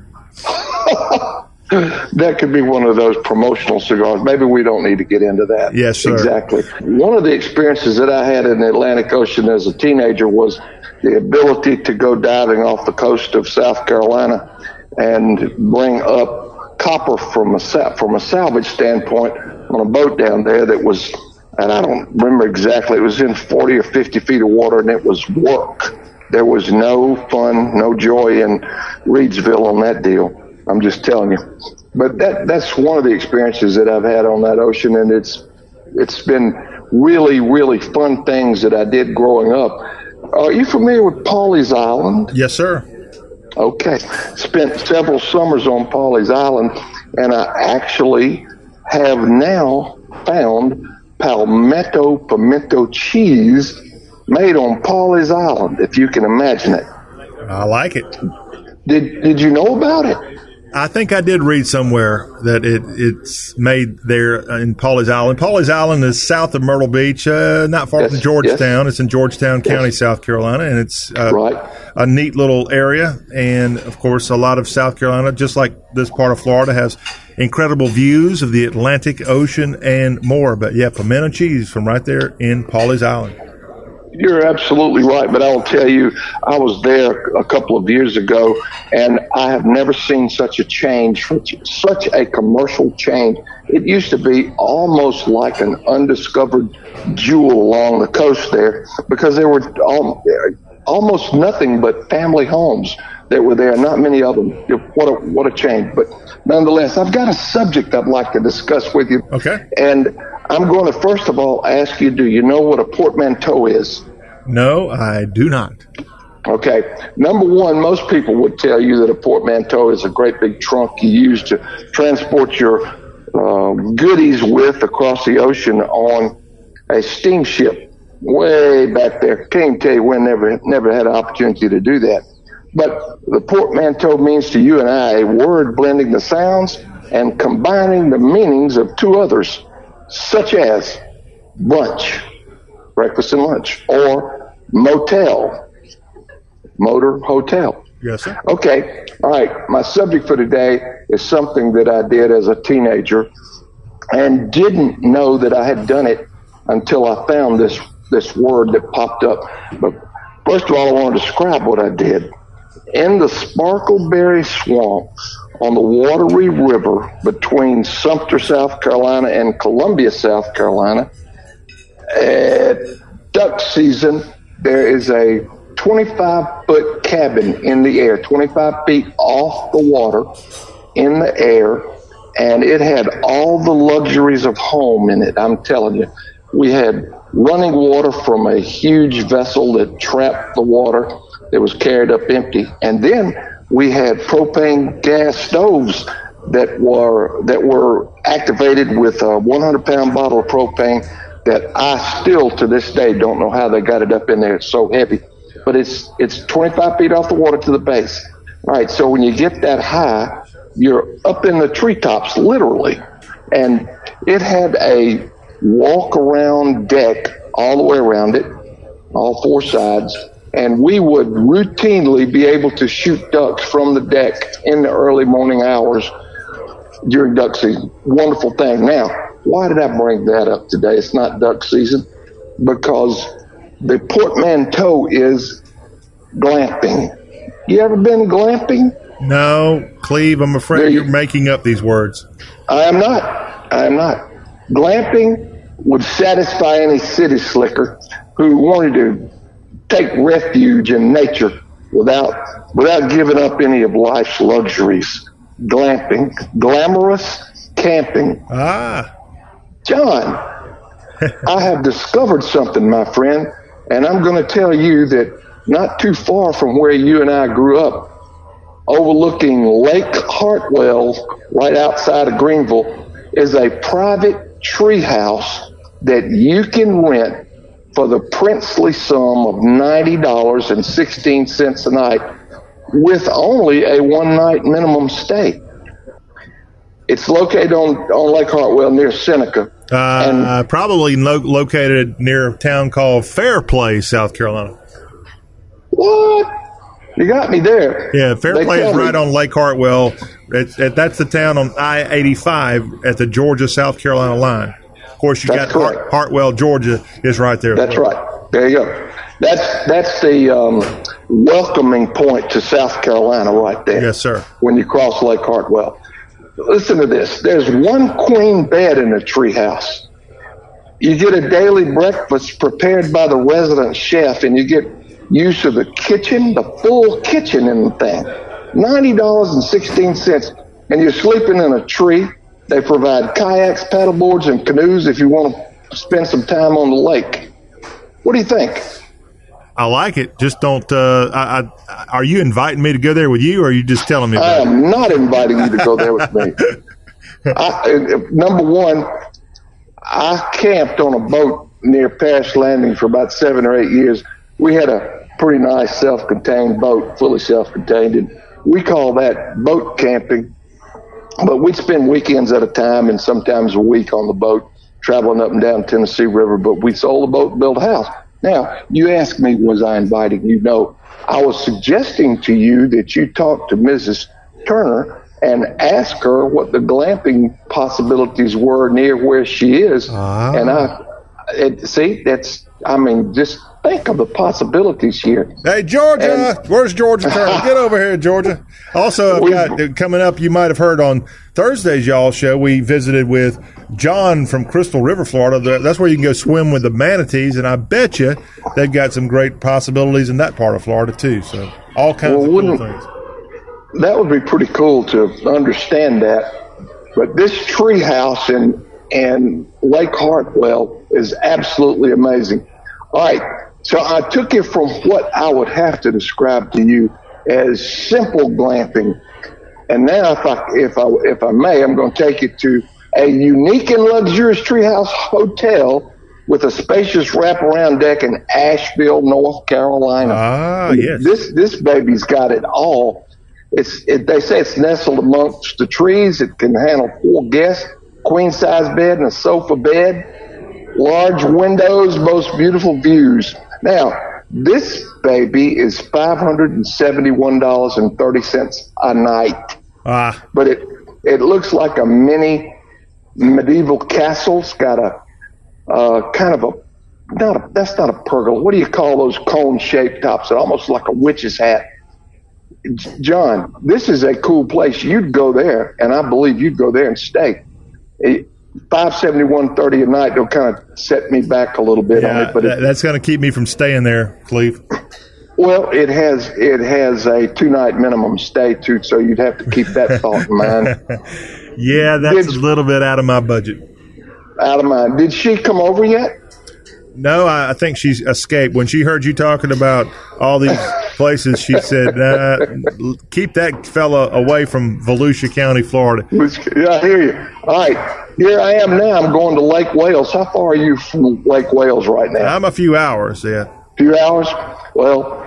That could be one of those promotional cigars. Maybe we don't need to get into that. Yes, sir. Exactly. One of the experiences that I had in the Atlantic Ocean as a teenager was the ability to go diving off the coast of South Carolina and bring up copper from a sa- from a salvage standpoint on a boat down there that was, and I don't remember exactly. It was in 40 or 50 feet of water, and it was work. There was no fun, no joy in Reedsville on that deal. I'm just telling you. But that that's one of the experiences that I've had on that ocean, and it's it's been really really fun things that I did growing up. Are you familiar with Pawleys Island? Yes, sir. Okay. Spent several summers on Pawleys Island, and I actually have now found palmetto pimento cheese made on Pawleys Island, if you can imagine it. I like it. Did Did you know about it? I think I did read somewhere that it, it's made there in Pawleys Island. Pawleys Island is south of Myrtle Beach, uh, not far Yes, from Georgetown. It's in Georgetown County, South Carolina, and it's uh, Right. a neat little area. And of course, a lot of South Carolina, just like this part of Florida, has incredible views of the Atlantic Ocean and more. But yeah, pimento cheese from right there in Pawleys Island. You're absolutely right, but I'll tell you, I was there a couple of years ago, and I have never seen such a change, such, a commercial change. It used to be almost like an undiscovered jewel along the coast there, because there were um, almost nothing but family homes that were there. Not many of them. What a what a change! But nonetheless, I've got a subject I'd like to discuss with you. Okay. And I'm going to first of all ask you: Do you know what a portmanteau is? No, I do not. Okay. Number one, most people would tell you that a portmanteau is a great big trunk you use to transport your uh, goodies with across the ocean on a steamship way back there. Can't even tell you when, never, never had an opportunity to do that. But the portmanteau means to you and I a word blending the sounds and combining the meanings of two others, such as brunch, breakfast and lunch, or motel, motor hotel. Yes, sir. Okay, all right. My subject for today is something that I did as a teenager and didn't know that I had done it until I found this this word that popped up. But first of all, I want to describe what I did. In the Sparkleberry Swamp on the Wateree River between Sumter, South Carolina, and Columbia, South Carolina, at duck season, there is a 25 foot cabin in the air, 25 feet off the water in the air, and it had all the luxuries of home in it. I'm telling you. We had running water from a huge vessel that trapped the water that was carried up empty. And then we had propane gas stoves that were that were activated with a 100 pound bottle of propane that I still to this day don't know how they got it up in there. It's so heavy, but it's it's 25 feet off the water to the base. Right. So when you get that high, you're up in the treetops, literally, and it had a walk around deck all the way around it, all four sides, and we would routinely be able to shoot ducks from the deck in the early morning hours during duck season. Wonderful thing. Now, why did I bring that up today? It's not duck season because the portmanteau is glamping. You ever been glamping? No, Cleve, I'm afraid you're making up these words. I am not. I am not. Glamping would satisfy any city slicker who wanted to take refuge in nature without without giving up any of life's luxuries. Glamping, glamorous camping. Ah, John, I have discovered something, my friend, and I'm going to tell you that not too far from where you and I grew up, overlooking Lake Hartwell, right outside of Greenville, is a private treehouse that you can rent for the princely sum of ninety dollars and sixteen cents a night, with only a one night minimum stay. It's located on, on Lake Hartwell near Seneca. uh, probably lo- located near a town called Fairplay, South Carolina. What? You got me there. Yeah, Fairplay is me- right on Lake Hartwell. It's, it, that's the town on I eighty five at the Georgia South Carolina line. Of course, you That's got Hart, Hartwell, Georgia, is right there. That's right. There you go. That's that's the um, welcoming point to South Carolina right there. Yes, sir. When you cross Lake Hartwell. Listen to this. There's one queen bed in the treehouse. You get a daily breakfast prepared by the resident chef, and you get use of the kitchen, the full kitchen in the thing. Ninety dollars and sixteen cents, and you're sleeping in a tree. They provide kayaks, paddleboards, and canoes if you want to spend some time on the lake. What do you think? I like it. Just don't. Uh, I, I, are you inviting me to go there with you, or are you just telling me? I About it? am not inviting you to go there with me. I, uh, number one, I camped on a boat near Paris Landing for about seven or eight years. We had a pretty nice self-contained boat, fully self-contained, and we call that boat camping. But we'd spend weekends at a time and sometimes a week on the boat, traveling up and down Tennessee River. But we sold the boat and built a house. Now, you ask me, was I inviting you? No. I was suggesting to you that you talk to Mrs. Turner and ask her what the glamping possibilities were near where she is. Ah. And I, it, see, that's, I mean, just think of the possibilities here. Hey, Georgia, where's Georgia Turner? Get over here, Georgia. Also, I've got coming up. You might have heard on Thursday's y'all show. We visited with John from Crystal River, Florida. That's where you can go swim with the manatees, and I bet you they've got some great possibilities in that part of Florida too. So all kinds Well, of cool things. That would be pretty cool to understand that. But this tree house in, in Lake Hartwell is absolutely amazing. All right. So I took it from what I would have to describe to you as simple glamping. And now if I, if I, if I may, I'm going to take it to a unique and luxurious treehouse hotel with a spacious wraparound deck in Asheville, North Carolina. Ah, yes. This, this baby's got it all. It's it, they say it's nestled amongst the trees. It can handle four guests, queen size bed and a sofa bed, large windows, most beautiful views. Now this baby is five hundred and seventy one dollars and thirty cents a night. Ah, But it it looks like a mini medieval castle. It's got a uh, kind of a not a that's not a pergola. What do you call those cone shaped tops? They're almost like a witch's hat. John, this is a cool place. You'd go there, and I believe you'd go there and stay. Five seventy one thirty a night. They'll kind of set me back a little bit on it, but that- it, that's going to keep me from staying there, Cleve. well, it has it has a two night minimum stay too, so you'd have to keep that thought in mind. Yeah, that's a little bit out of my budget. Out of mind. Did she come over yet? No, I, I think she's escaped when she heard you talking about all these places. She said, uh, "Keep that fella away from Volusia County, Florida." Yeah, I hear you. All right, here I am now. I'm going to Lake Wales. How far are you from Lake Wales right now? I'm a few hours. Yeah, a few hours. Well,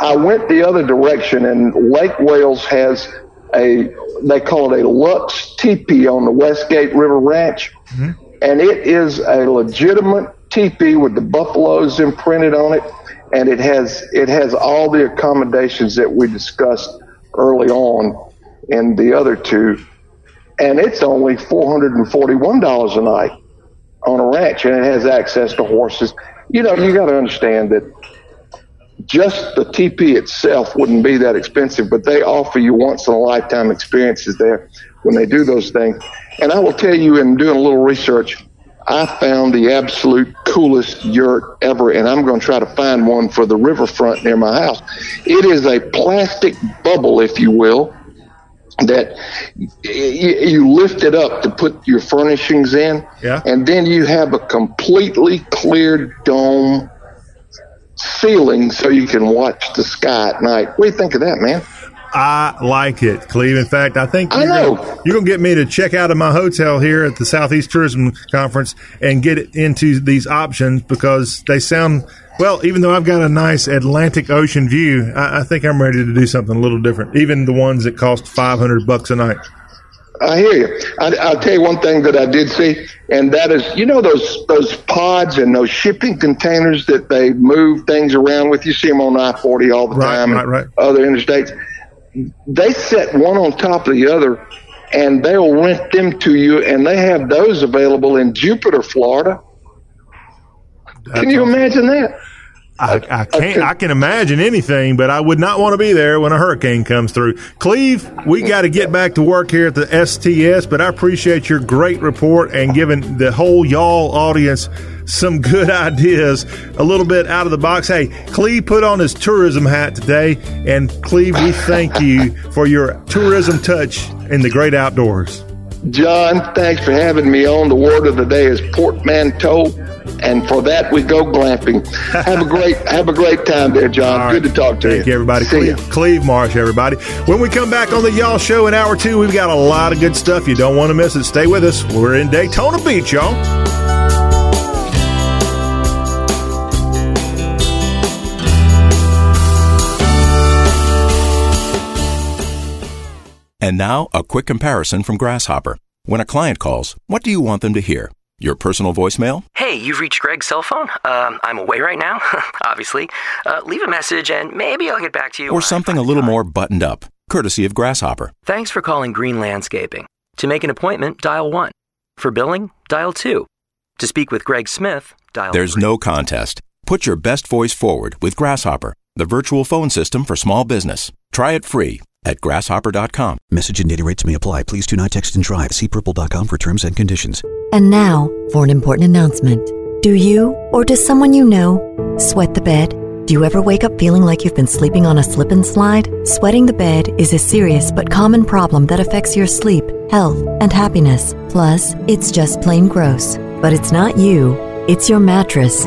I went the other direction, and Lake Wales has a they call it a Lux teepee on the Westgate River Ranch, mm-hmm. and it is a legitimate teepee with the buffaloes imprinted on it, and it has it has all the accommodations that we discussed early on in the other two, and it's only four hundred and forty one dollars a night on a ranch, and it has access to horses. You know, you got to understand that just the TP itself wouldn't be that expensive, but they offer you once in a lifetime experiences there when they do those things. And I will tell you, in doing a little research, I found the absolute coolest yurt ever, and I'm going to try to find one for the riverfront near my house. It is a plastic bubble, if you will, that you lift it up to put your furnishings in, yeah. and then you have a completely clear dome ceiling so you can watch the sky at night. What do you think of that, man? I like it, Cleve. In fact, I think you're Gonna, you're going to get me to check out of my hotel here at the Southeast Tourism Conference and get into these options because they sound well. Even though I've got a nice Atlantic Ocean view, I, I think I'm ready to do something a little different. Even the ones that cost 500 bucks a night. I hear you. I, will tell you one thing that I did see, and that is, you know, those those pods and those shipping containers that they move things around with. You see them on I forty all the right, time, right, right. other interstates. They set one on top of the other, and they'll rent them to you, and they have those available in Jupiter, Florida. That's Can you awesome. imagine that? I, I can't. I can imagine anything, but I would not want to be there when a hurricane comes through. Cleve, we got to get back to work here at the STS, but I appreciate your great report and giving the whole y'all audience some good ideas, a little bit out of the box. Hey, Cleve put on his tourism hat today, and Cleve, we thank you for your tourism touch in the great outdoors. John, thanks for having me on. The word of the day is portmanteau and for that we go glamping. Have a great have a great time there, John. Right. Good to talk to Thank you. Thank you, everybody. See Cleve, Cleve Marsh, everybody. When we come back on the Y'all Show in hour two, we've got a lot of good stuff. You don't want to miss it. Stay with us. We're in Daytona Beach, y'all. And now, a quick comparison from Grasshopper. When a client calls, what do you want them to hear? Your personal voicemail? Hey, you've reached Greg's cell phone. Um, I'm away right now, obviously. Uh, leave a message and maybe I'll get back to you. Or something a little more buttoned up, courtesy of Grasshopper. Thanks for calling Green Landscaping. To make an appointment, dial 1. For billing, dial 2. To speak with Greg Smith, dial There's three. no contest. Put your best voice forward with Grasshopper, the virtual phone system for small business. Try it free at grasshopper.com. Message and data rates may apply. Please do not text and drive. See purple.com for terms and conditions. And now for an important announcement. Do you, or does someone you know, sweat the bed? Do you ever wake up feeling like you've been sleeping on a slip and slide? Sweating the bed is a serious but common problem that affects your sleep, health, and happiness. Plus, it's just plain gross. But it's not you, it's your mattress.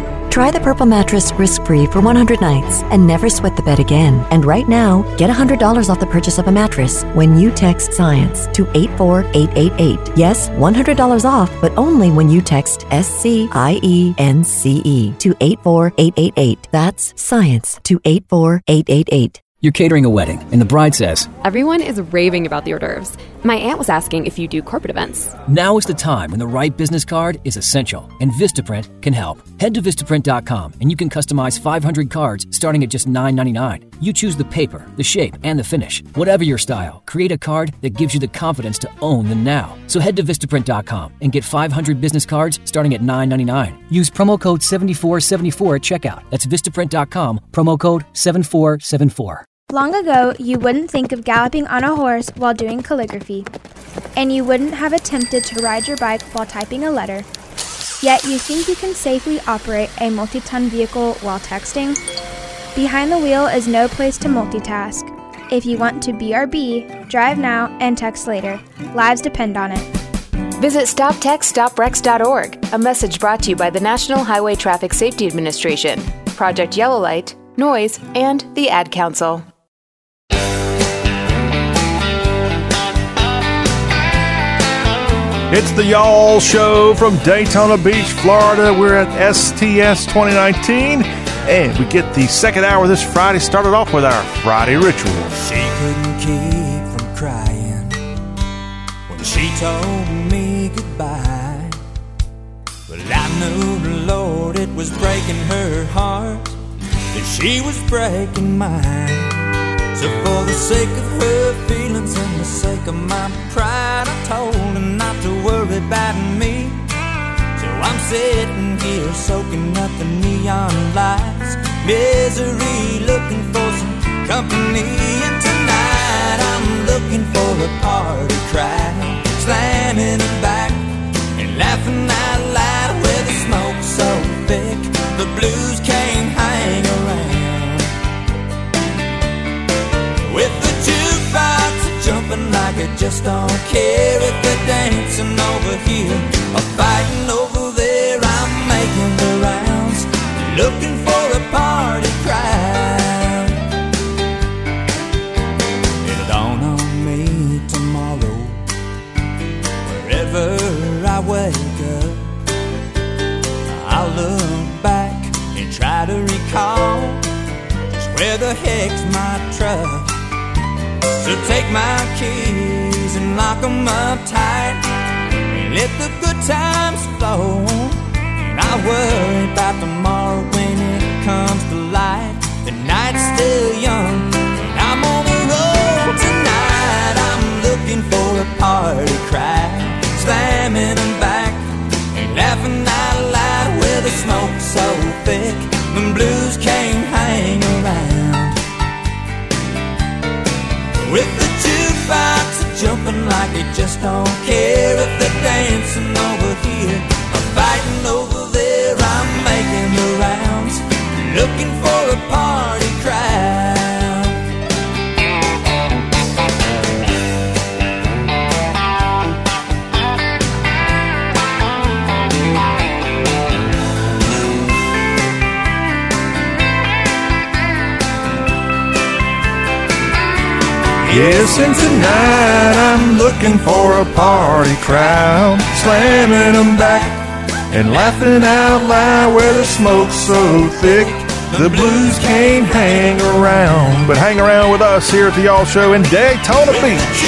Try the Purple mattress risk-free for 100 nights and never sweat the bed again. And right now, get $100 off the purchase of a mattress when you text SCIENCE to 84888. Yes, $100 off, but only when you text S-C-I-E-N-C-E to 84888. That's SCIENCE to 84888. You're catering a wedding, and the bride says, Everyone is raving about the hors d'oeuvres. My aunt was asking if you do corporate events. Now is the time when the right business card is essential, and Vistaprint can help. Head to Vistaprint.com and you can customize 500 cards starting at just $9.99. You choose the paper, the shape, and the finish. Whatever your style, create a card that gives you the confidence to own the now. So head to Vistaprint.com and get 500 business cards starting at $9.99. Use promo code 7474 at checkout. That's Vistaprint.com, promo code 7474. Long ago, you wouldn't think of galloping on a horse while doing calligraphy, and you wouldn't have attempted to ride your bike while typing a letter. Yet you think you can safely operate a multi ton vehicle while texting? Behind the wheel is no place to multitask. If you want to BRB, drive now and text later. Lives depend on it. Visit StopTextStopWrecks.org, a message brought to you by the National Highway Traffic Safety Administration, Project Yellow Light, Noise, and the Ad Council. It's the Y'all Show from Daytona Beach, Florida. We're at STS 2019, and we get the second hour this Friday started off with our Friday ritual. She couldn't keep from crying when she told me goodbye. But I knew Lord, it was breaking her heart that she was breaking mine. So for the sake of her feelings and the sake of my pride, I told her not to worry about me. So I'm sitting here soaking up the neon lights, misery, looking for some company. And tonight I'm looking for a party crowd, slamming it back and laughing out loud with the smoke so thick the blues can't hang jumping like it just don't care if they're dancing over here or fighting over there. I'm making the rounds, looking for a party crowd. It'll dawn on me tomorrow, wherever I wake up. I'll look back and try to recall just where the heck's my truck. So take my keys and lock 'em up tight and let the good times flow. And I worry about tomorrow when it comes to light. The night's still young and I'm on the road tonight. I'm looking for a party crowd, slamming them back and laughing out loud with the smoke so thick the blues can't hang around. With the jukebox jumping like they just don't care if they're dancing over here or fighting over there. I'm making the rounds, looking for a party crowd. Yes, and tonight I'm looking for a party crowd, slamming them back and laughing out loud where the smoke's so thick. The blues can't hang around, but hang around with us here at the Y'all Show in Daytona Beach.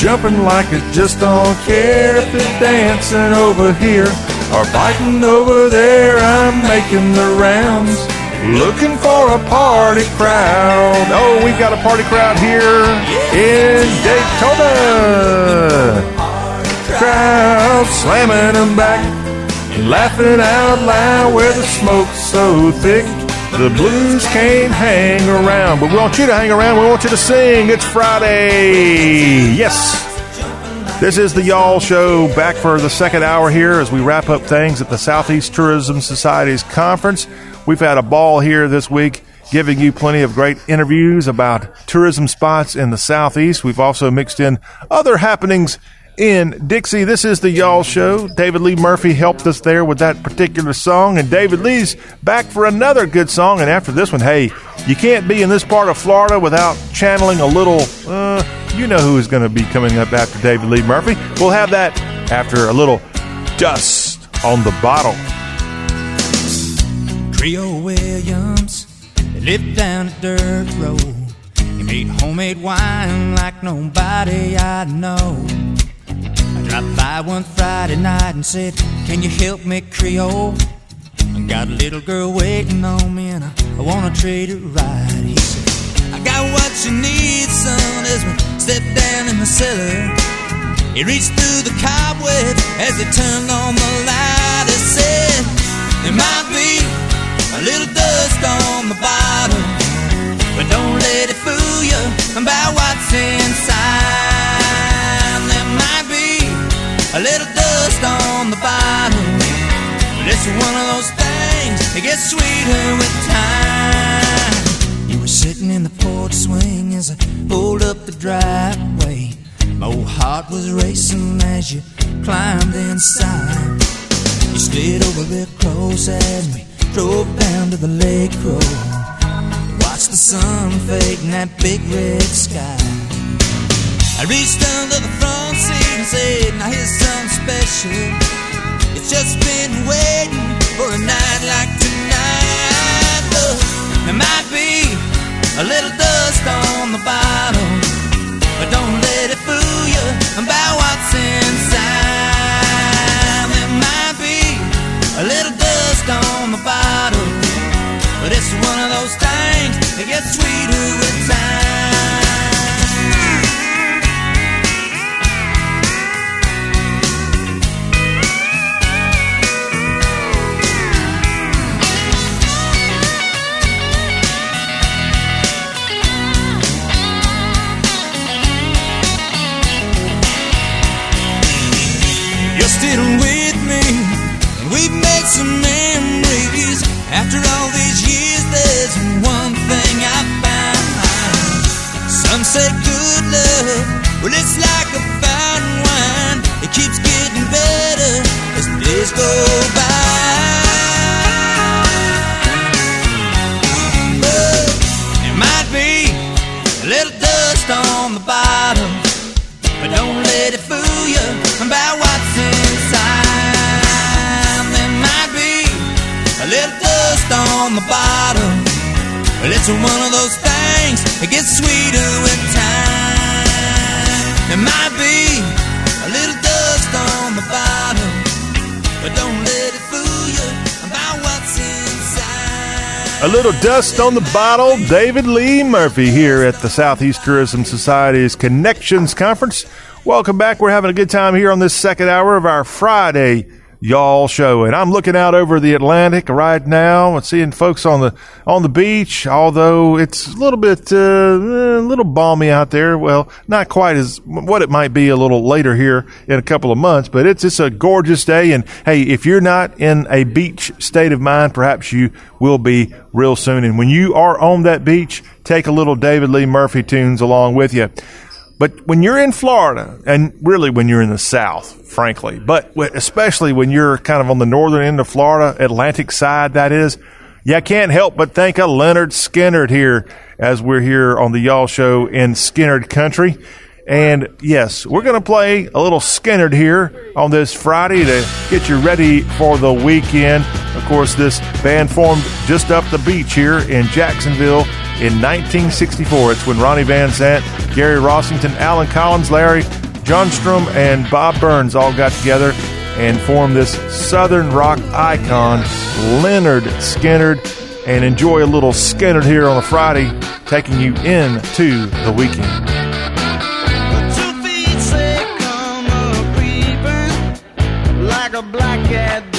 Jumping like it just don't care if they're dancing over here or fighting over there. I'm making the rounds. Looking for a party crowd. Oh, we've got a party crowd here in Daytona. Crowd slamming them back, and laughing out loud where the smoke's so thick. The blues can't hang around, but we want you to hang around. We want you to sing. It's Friday. Yes. This is the Y'all Show back for the second hour here as we wrap up things at the Southeast Tourism Society's conference. We've had a ball here this week giving you plenty of great interviews about tourism spots in the Southeast. We've also mixed in other happenings in Dixie. This is the Y'all Show. David Lee Murphy helped us there with that particular song, and David Lee's back for another good song. And after this one, hey, you can't be in this part of Florida without channeling a little, uh, you know who is going to be coming up after David Lee Murphy. We'll have that after a little dust on the bottle. Creole Williams lived down a dirt road. He made homemade wine like nobody I know. I dropped by one Friday night and said, Can you help me, Creole? I got a little girl waiting on me and I, I wanna treat her right. He said, I got what you need, son, as we step down in the cellar. He reached through the cobwebs as he turned on the light. He said, There might be little dust on the bottle. But don't let it fool you about what's inside. There might be a little dust on the bottle. But it's one of those things that gets sweeter with time. You were sitting in the porch swing as I pulled up the driveway. My old heart was racing as you climbed inside. You slid over real close as we drove down to the lake road. Watched the sun fade in that big red sky. I reached under the front seat and said, Now here's something special. It's just been waiting for a night like tonight. Look, there might be a little dust on the bottom, but don't let it fool you about what's inside. The bottom, but it's one of those things that gets sweeter with time. After all these years, there's one thing I found. Some say good love, well, it's like a fine wine. It keeps getting better as days go by. But there might be a little dust on the bottom. It's one of those things that gets sweeter with time. There might be a little dust on the bottom. But don't let it fool you about what's inside. A little dust on the bottle. David Lee Murphy here at the Southeast Tourism Society's Connections Conference. Welcome back. We're having a good time here on this second hour of our Friday y'all show. And i'm looking out over the atlantic right now and seeing folks on the on the beach although it's a little bit uh, a little balmy out there. Well not quite as what it might be a little later here in a couple of months but it's it's a gorgeous day. And hey if you're not in a beach state of mind perhaps you will be real soon. And when you are on that beach take a little david lee murphy tunes along with you but when you're in Florida, and really when you're in the South, frankly, but especially when you're kind of on the northern end of Florida, Atlantic side, that is, you can't help but think of Lynyrd Skynyrd here as we're here on the Y'all Show in Skynyrd Country. And yes, we're going to play a little Skynyrd here on this Friday to get you ready for the weekend. Of course, this band formed just up the beach here in Jacksonville in 1964. It's when Ronnie Van Zant, Gary Rossington, Allen Collins, Larry Junstrom, and Bob Burns all got together and formed this Southern rock icon, Lynyrd Skynyrd. And enjoy a little Skynyrd here on a Friday, taking you into the weekend. black cat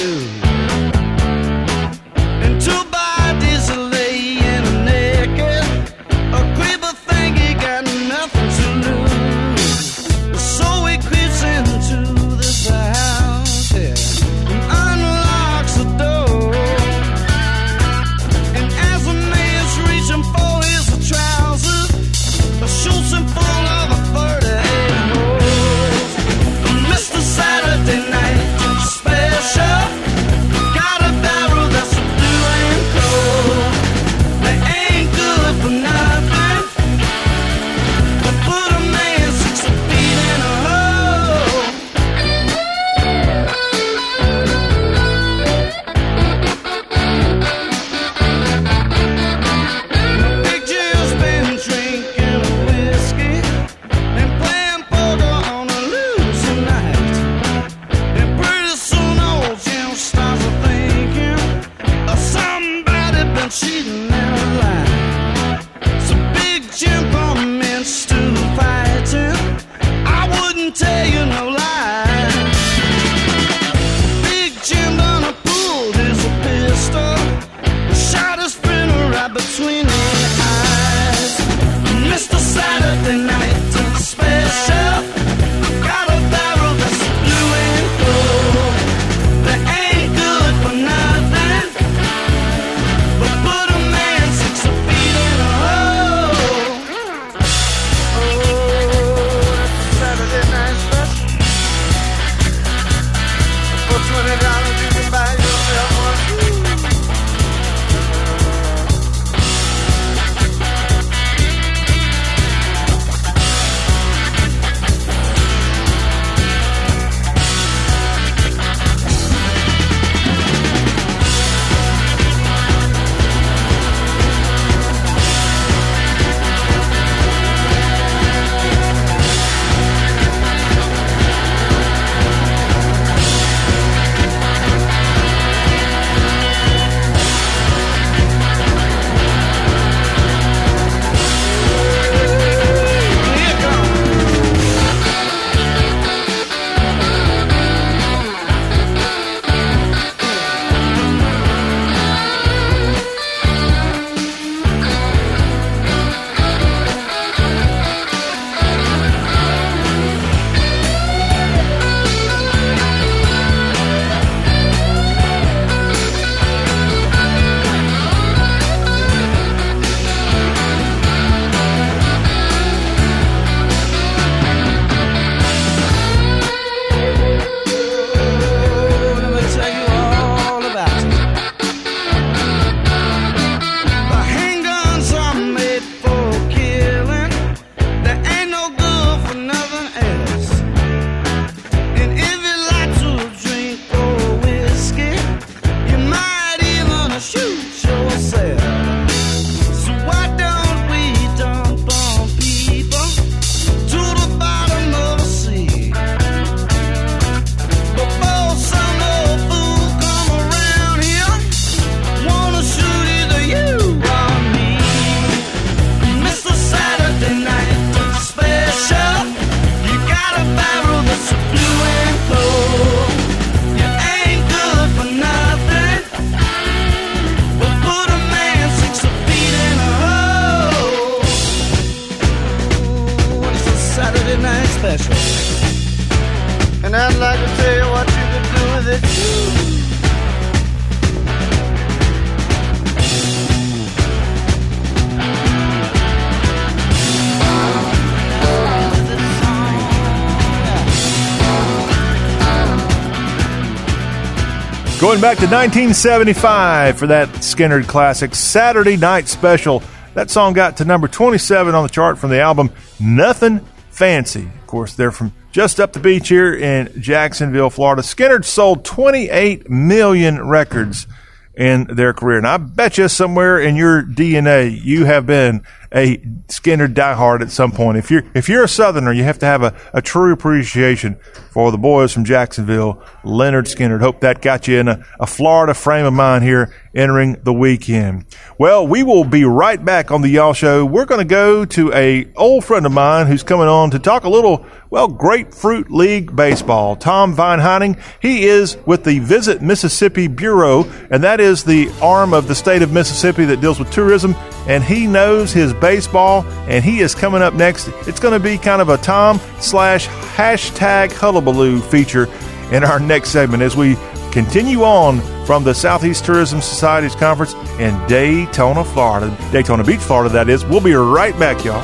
Going back to 1975 for that Skynyrd classic Saturday Night Special. That song got to number 27 on the chart from the album Nothing Fancy. Of course, they're from just up the beach here in Jacksonville, Florida. Skynyrd sold 28 million records in their career. And I bet you somewhere in your DNA you have been a Skynyrd diehard at some point. If you're if you're a Southerner, you have to have a, a true appreciation for the boys from Jacksonville, Lynyrd Skynyrd. Hope that got you in a, a Florida frame of mind here entering the weekend. Well, we will be right back on the Y'all Show. We're going to go to a old friend of mine who's coming on to talk a little, well, Grapefruit League baseball. Tom Van Hyning. He is with the Visit Mississippi Bureau, and that is the arm of the state of Mississippi that deals with tourism. And he knows his baseball, and he is coming up next. It's going to be kind of a Tom slash hashtag hullabaloo feature in our next segment as we continue on from the Southeast Tourism Society's conference in Daytona, Florida. Daytona Beach, Florida, that is. We'll be right back, y'all.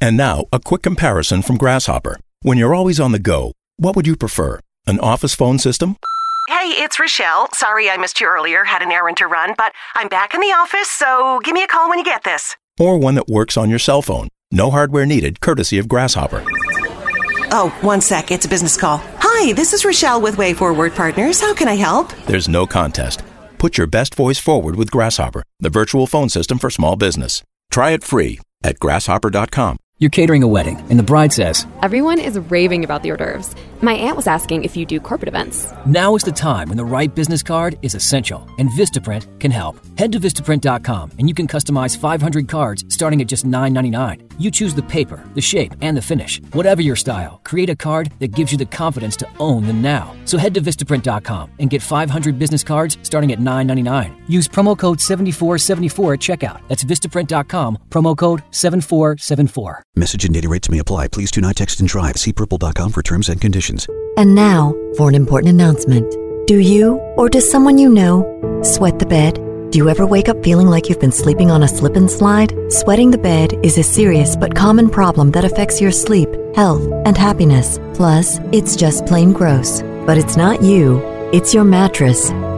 And now, a quick comparison from Grasshopper. When you're always on the go, what would you prefer? An office phone system? Hey, it's Rochelle. Sorry I missed you earlier. Had an errand to run, but I'm back in the office, so give me a call when you get this. Or one that works on your cell phone? No hardware needed, courtesy of Grasshopper. Oh, one sec. It's a business call. Hi, this is Rochelle with Way Forward Partners. How can I help? There's no contest. Put your best voice forward with Grasshopper, the virtual phone system for small business. Try it free at grasshopper.com. You're catering a wedding, and the bride says, Everyone is raving about the hors d'oeuvres. My aunt was asking if you do corporate events. Now is the time when the right business card is essential, and Vistaprint can help. Head to Vistaprint.com and you can customize 500 cards starting at just $9.99. You choose the paper, the shape, and the finish. Whatever your style, create a card that gives you the confidence to own the now. So head to Vistaprint.com and get 500 business cards starting at $9.99. Use promo code 7474 at checkout. That's Vistaprint.com, promo code 7474. Message and data rates may apply. Please do not text and drive. See purple.com for terms and conditions. And now for an important announcement. Do you, or does someone you know, sweat the bed? Do you ever wake up feeling like you've been sleeping on a slip and slide? Sweating the bed is a serious but common problem that affects your sleep, health, and happiness. Plus, it's just plain gross. But it's not you, it's your mattress.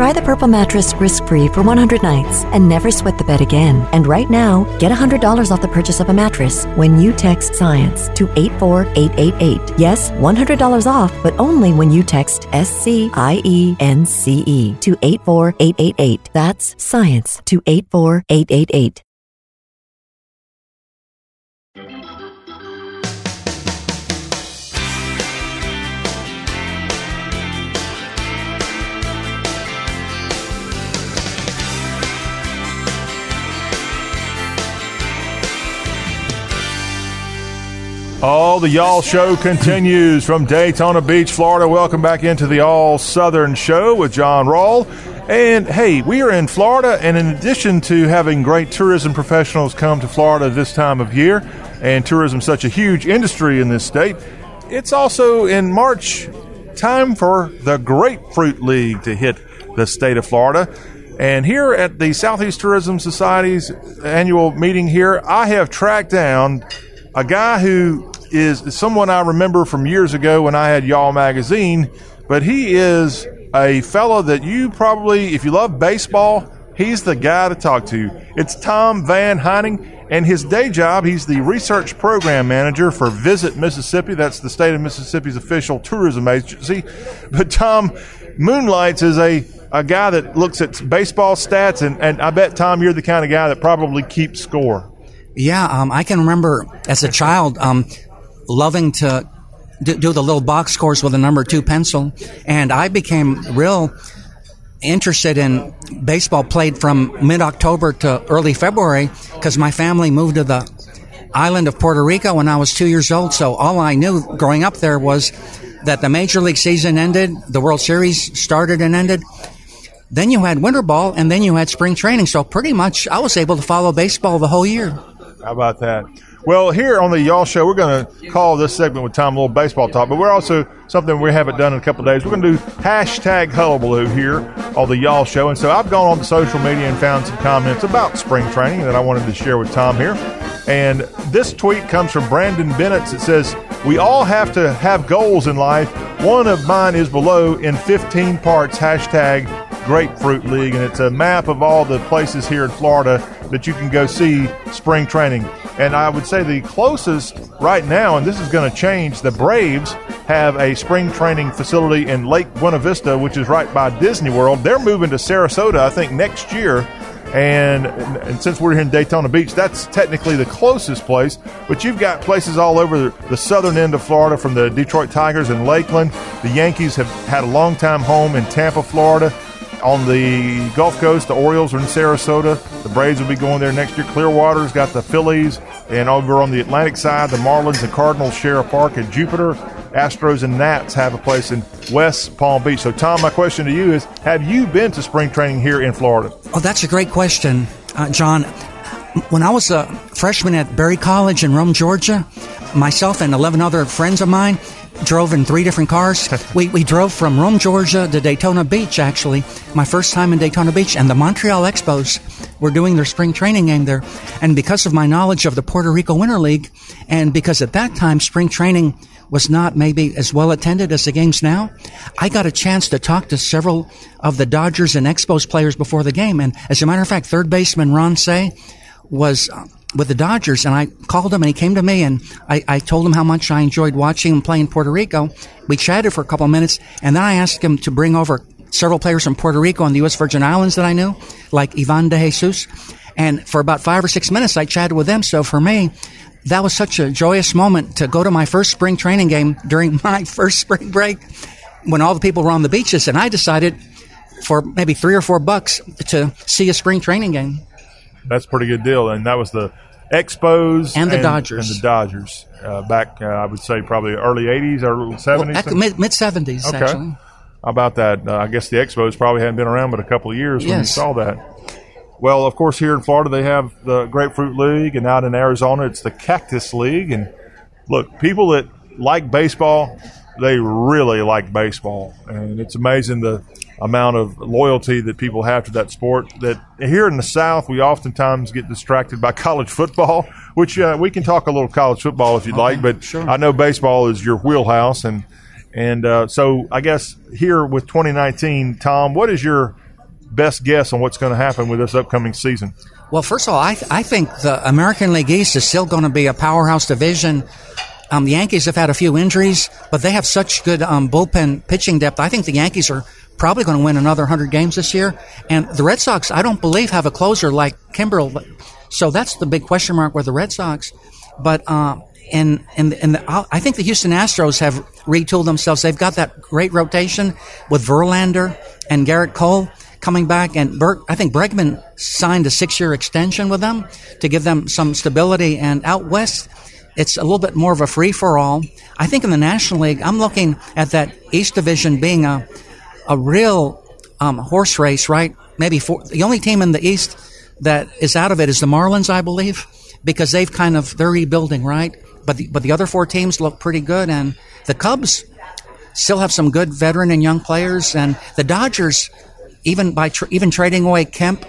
Try the Purple mattress risk-free for 100 nights and never sweat the bed again. And right now, get $100 off the purchase of a mattress when you text SCIENCE to 84888. Yes, $100 off, but only when you text S-C-I-E-N-C-E to 84888. That's SCIENCE to 84888. All the Y'all Show continues from Daytona Beach, Florida. Welcome back into the All Southern Show with John Rawl. And hey, we are in Florida, and in addition to having great tourism professionals come to Florida this time of year, and tourism such a huge industry in this state, it's also in March time for the Grapefruit League to hit the state of Florida. And here at the Southeast Tourism Society's annual meeting here, I have tracked down a guy who is someone I remember from years ago when I had Y'all magazine, but he is a fellow that you probably, if you love baseball, he's the guy to talk to. It's Tom Van Hyning, and his day job, he's the research program manager for Visit Mississippi. That's the state of Mississippi's official tourism agency. But Tom moonlights as a a guy that looks at baseball stats, and, and I bet, Tom, you're the kind of guy that probably keeps score. Yeah, um, I can remember as a child um, loving to do, the little box scores with a number two pencil, and I became real interested in baseball played from mid October to early February because my family moved to the island of Puerto Rico when I was two years old. So all I knew growing up there was that the major league season ended, the World Series started and ended. Then you had winter ball, and then you had spring training. So pretty much, I was able to follow baseball the whole year. How about that? Well, here on the Y'all Show, we're going to call this segment with Tom a little baseball talk, but we're also something we haven't done in a couple days. We're going to do hashtag hullabaloo here on the Y'all Show. And so I've gone on to social media and found some comments about spring training that I wanted to share with Tom here. And this tweet comes from Brandon Bennett. It says, We all have to have goals in life. One of mine is below in 15 parts, hashtag Grapefruit League. And it's a map of all the places here in Florida that you can go see spring training. And I would say the closest right now, and this is going to change, the Braves have a spring training facility in Lake Buena Vista, which is right by Disney World. They're moving to Sarasota, I think, next year. And, and since we're here in Daytona Beach, that's technically the closest place. But you've got places all over the southern end of Florida, from the Detroit Tigers in Lakeland. The Yankees have had a long time home in Tampa, Florida. On the Gulf Coast, the Orioles are in Sarasota. The Braves will be going there next year. Clearwater's got the Phillies. And over on the Atlantic side, the Marlins and Cardinals share a park in Jupiter. Astros and Nats have a place in West Palm Beach. So, Tom, my question to you is Have you been to spring training here in Florida? Oh, that's a great question, uh, John. When I was a freshman at Berry College in Rome, Georgia, myself and 11 other friends of mine drove in three different cars. we, we drove from Rome, Georgia to Daytona Beach, actually, my first time in Daytona Beach, and the Montreal Expos were doing their spring training game there. And because of my knowledge of the Puerto Rico Winter League, and because at that time spring training was not maybe as well attended as the games now, I got a chance to talk to several of the Dodgers and Expos players before the game. And as a matter of fact, third baseman Ron Cey was uh, with the Dodgers, and I called him, and he came to me, and I, I told him how much I enjoyed watching him play in Puerto Rico. We chatted for a couple of minutes, and then I asked him to bring over several players from Puerto Rico and the U.S. Virgin Islands that I knew, like Ivan De Jesus. And for about five or six minutes, I chatted with them. So for me, that was such a joyous moment to go to my first spring training game during my first spring break when all the people were on the beaches, and I decided for maybe three or four bucks to see a spring training game. That's a pretty good deal. And that was the Expos and the Dodgers. And the Dodgers uh, back, uh, I would say, probably early 80s or 70s. Well, mid 70s, okay. actually. How about that? Uh, I guess the Expos probably hadn't been around but a couple of years when you saw that. Well, of course, here in Florida, they have the Grapefruit League, and out in Arizona, it's the Cactus League. And look, people that like baseball, they really like baseball. And it's amazing the amount of loyalty that people have to that sport. That here in the South, we oftentimes get distracted by college football, which uh, we can talk a little college football if you'd like, but I know baseball is your wheelhouse. And, and uh, so I guess here with 2019, Tom, what is your best guess on what's going to happen with this upcoming season? Well, first of all, I, I think the American League East is still going to be a powerhouse division. Um, the Yankees have had a few injuries, but they have such good um, bullpen pitching depth. I think the Yankees are probably going to win another 100 games this year. And the Red Sox, I don't believe, have a closer like Kimbrel. So that's the big question mark with the Red Sox. But uh, and and and the, I think the Houston Astros have retooled themselves. They've got that great rotation with Verlander and Gerrit Cole coming back, and Ber- I think Bregman signed a six-year extension with them to give them some stability. And out west, it's a little bit more of a free for all. I think in the National League, I'm looking at that East Division being a a real um, horse race, right? Maybe four, the only team in the East that is out of it is the Marlins, I believe, because they've kind of they're rebuilding, right? But the, but the other four teams look pretty good, and the Cubs still have some good veteran and young players, and the Dodgers, even by tr- even trading away Kemp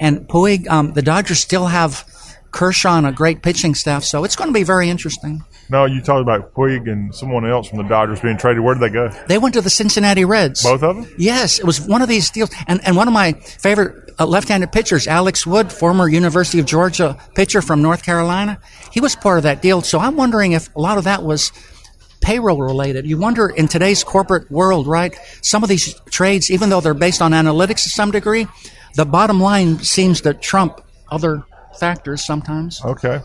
and Puig, um, the Dodgers still have Kershaw and a great pitching staff, so it's going to be very interesting. No, you talked about Puig and someone else from the Dodgers being traded. Where did they go? They went to the Cincinnati Reds. Both of them? Yes, it was one of these deals. And, and one of my favorite uh, left-handed pitchers, Alex Wood, former University of Georgia pitcher from North Carolina, he was part of that deal. So I'm wondering if a lot of that was payroll related. You wonder in today's corporate world, right? Some of these trades, even though they're based on analytics to some degree, the bottom line seems to trump other factors sometimes. Okay.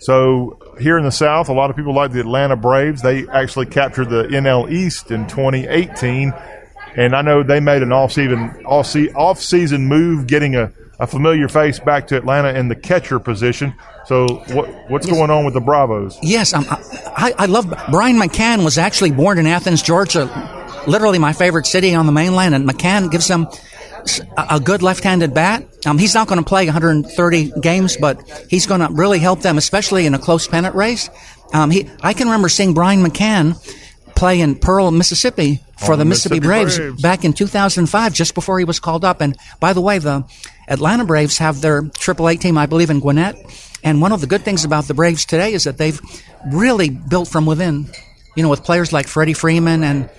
So here in the South, a lot of people like the Atlanta Braves. They actually captured the NL East in 2018. And I know they made an off-season off-season move, getting a, a familiar face back to Atlanta in the catcher position. So what what's Yes. going on with the Bravos? Yes, um, I, I love Brian McCann was actually born in Athens, Georgia, literally my favorite city on the mainland, and McCann gives them a good left-handed bat. Um, he's not going to play 130 games, but he's going to really help them, especially in a close pennant race. Um, he, I can remember seeing Brian McCann play in Pearl, Mississippi for On the the Mississippi, Mississippi Braves, Braves. back in 2005, just before he was called up. And by the way, the Atlanta Braves have their AAA team, I believe, in Gwinnett. And one of the good things about the Braves today is that they've really built from within. You know, with players like Freddie Freeman, and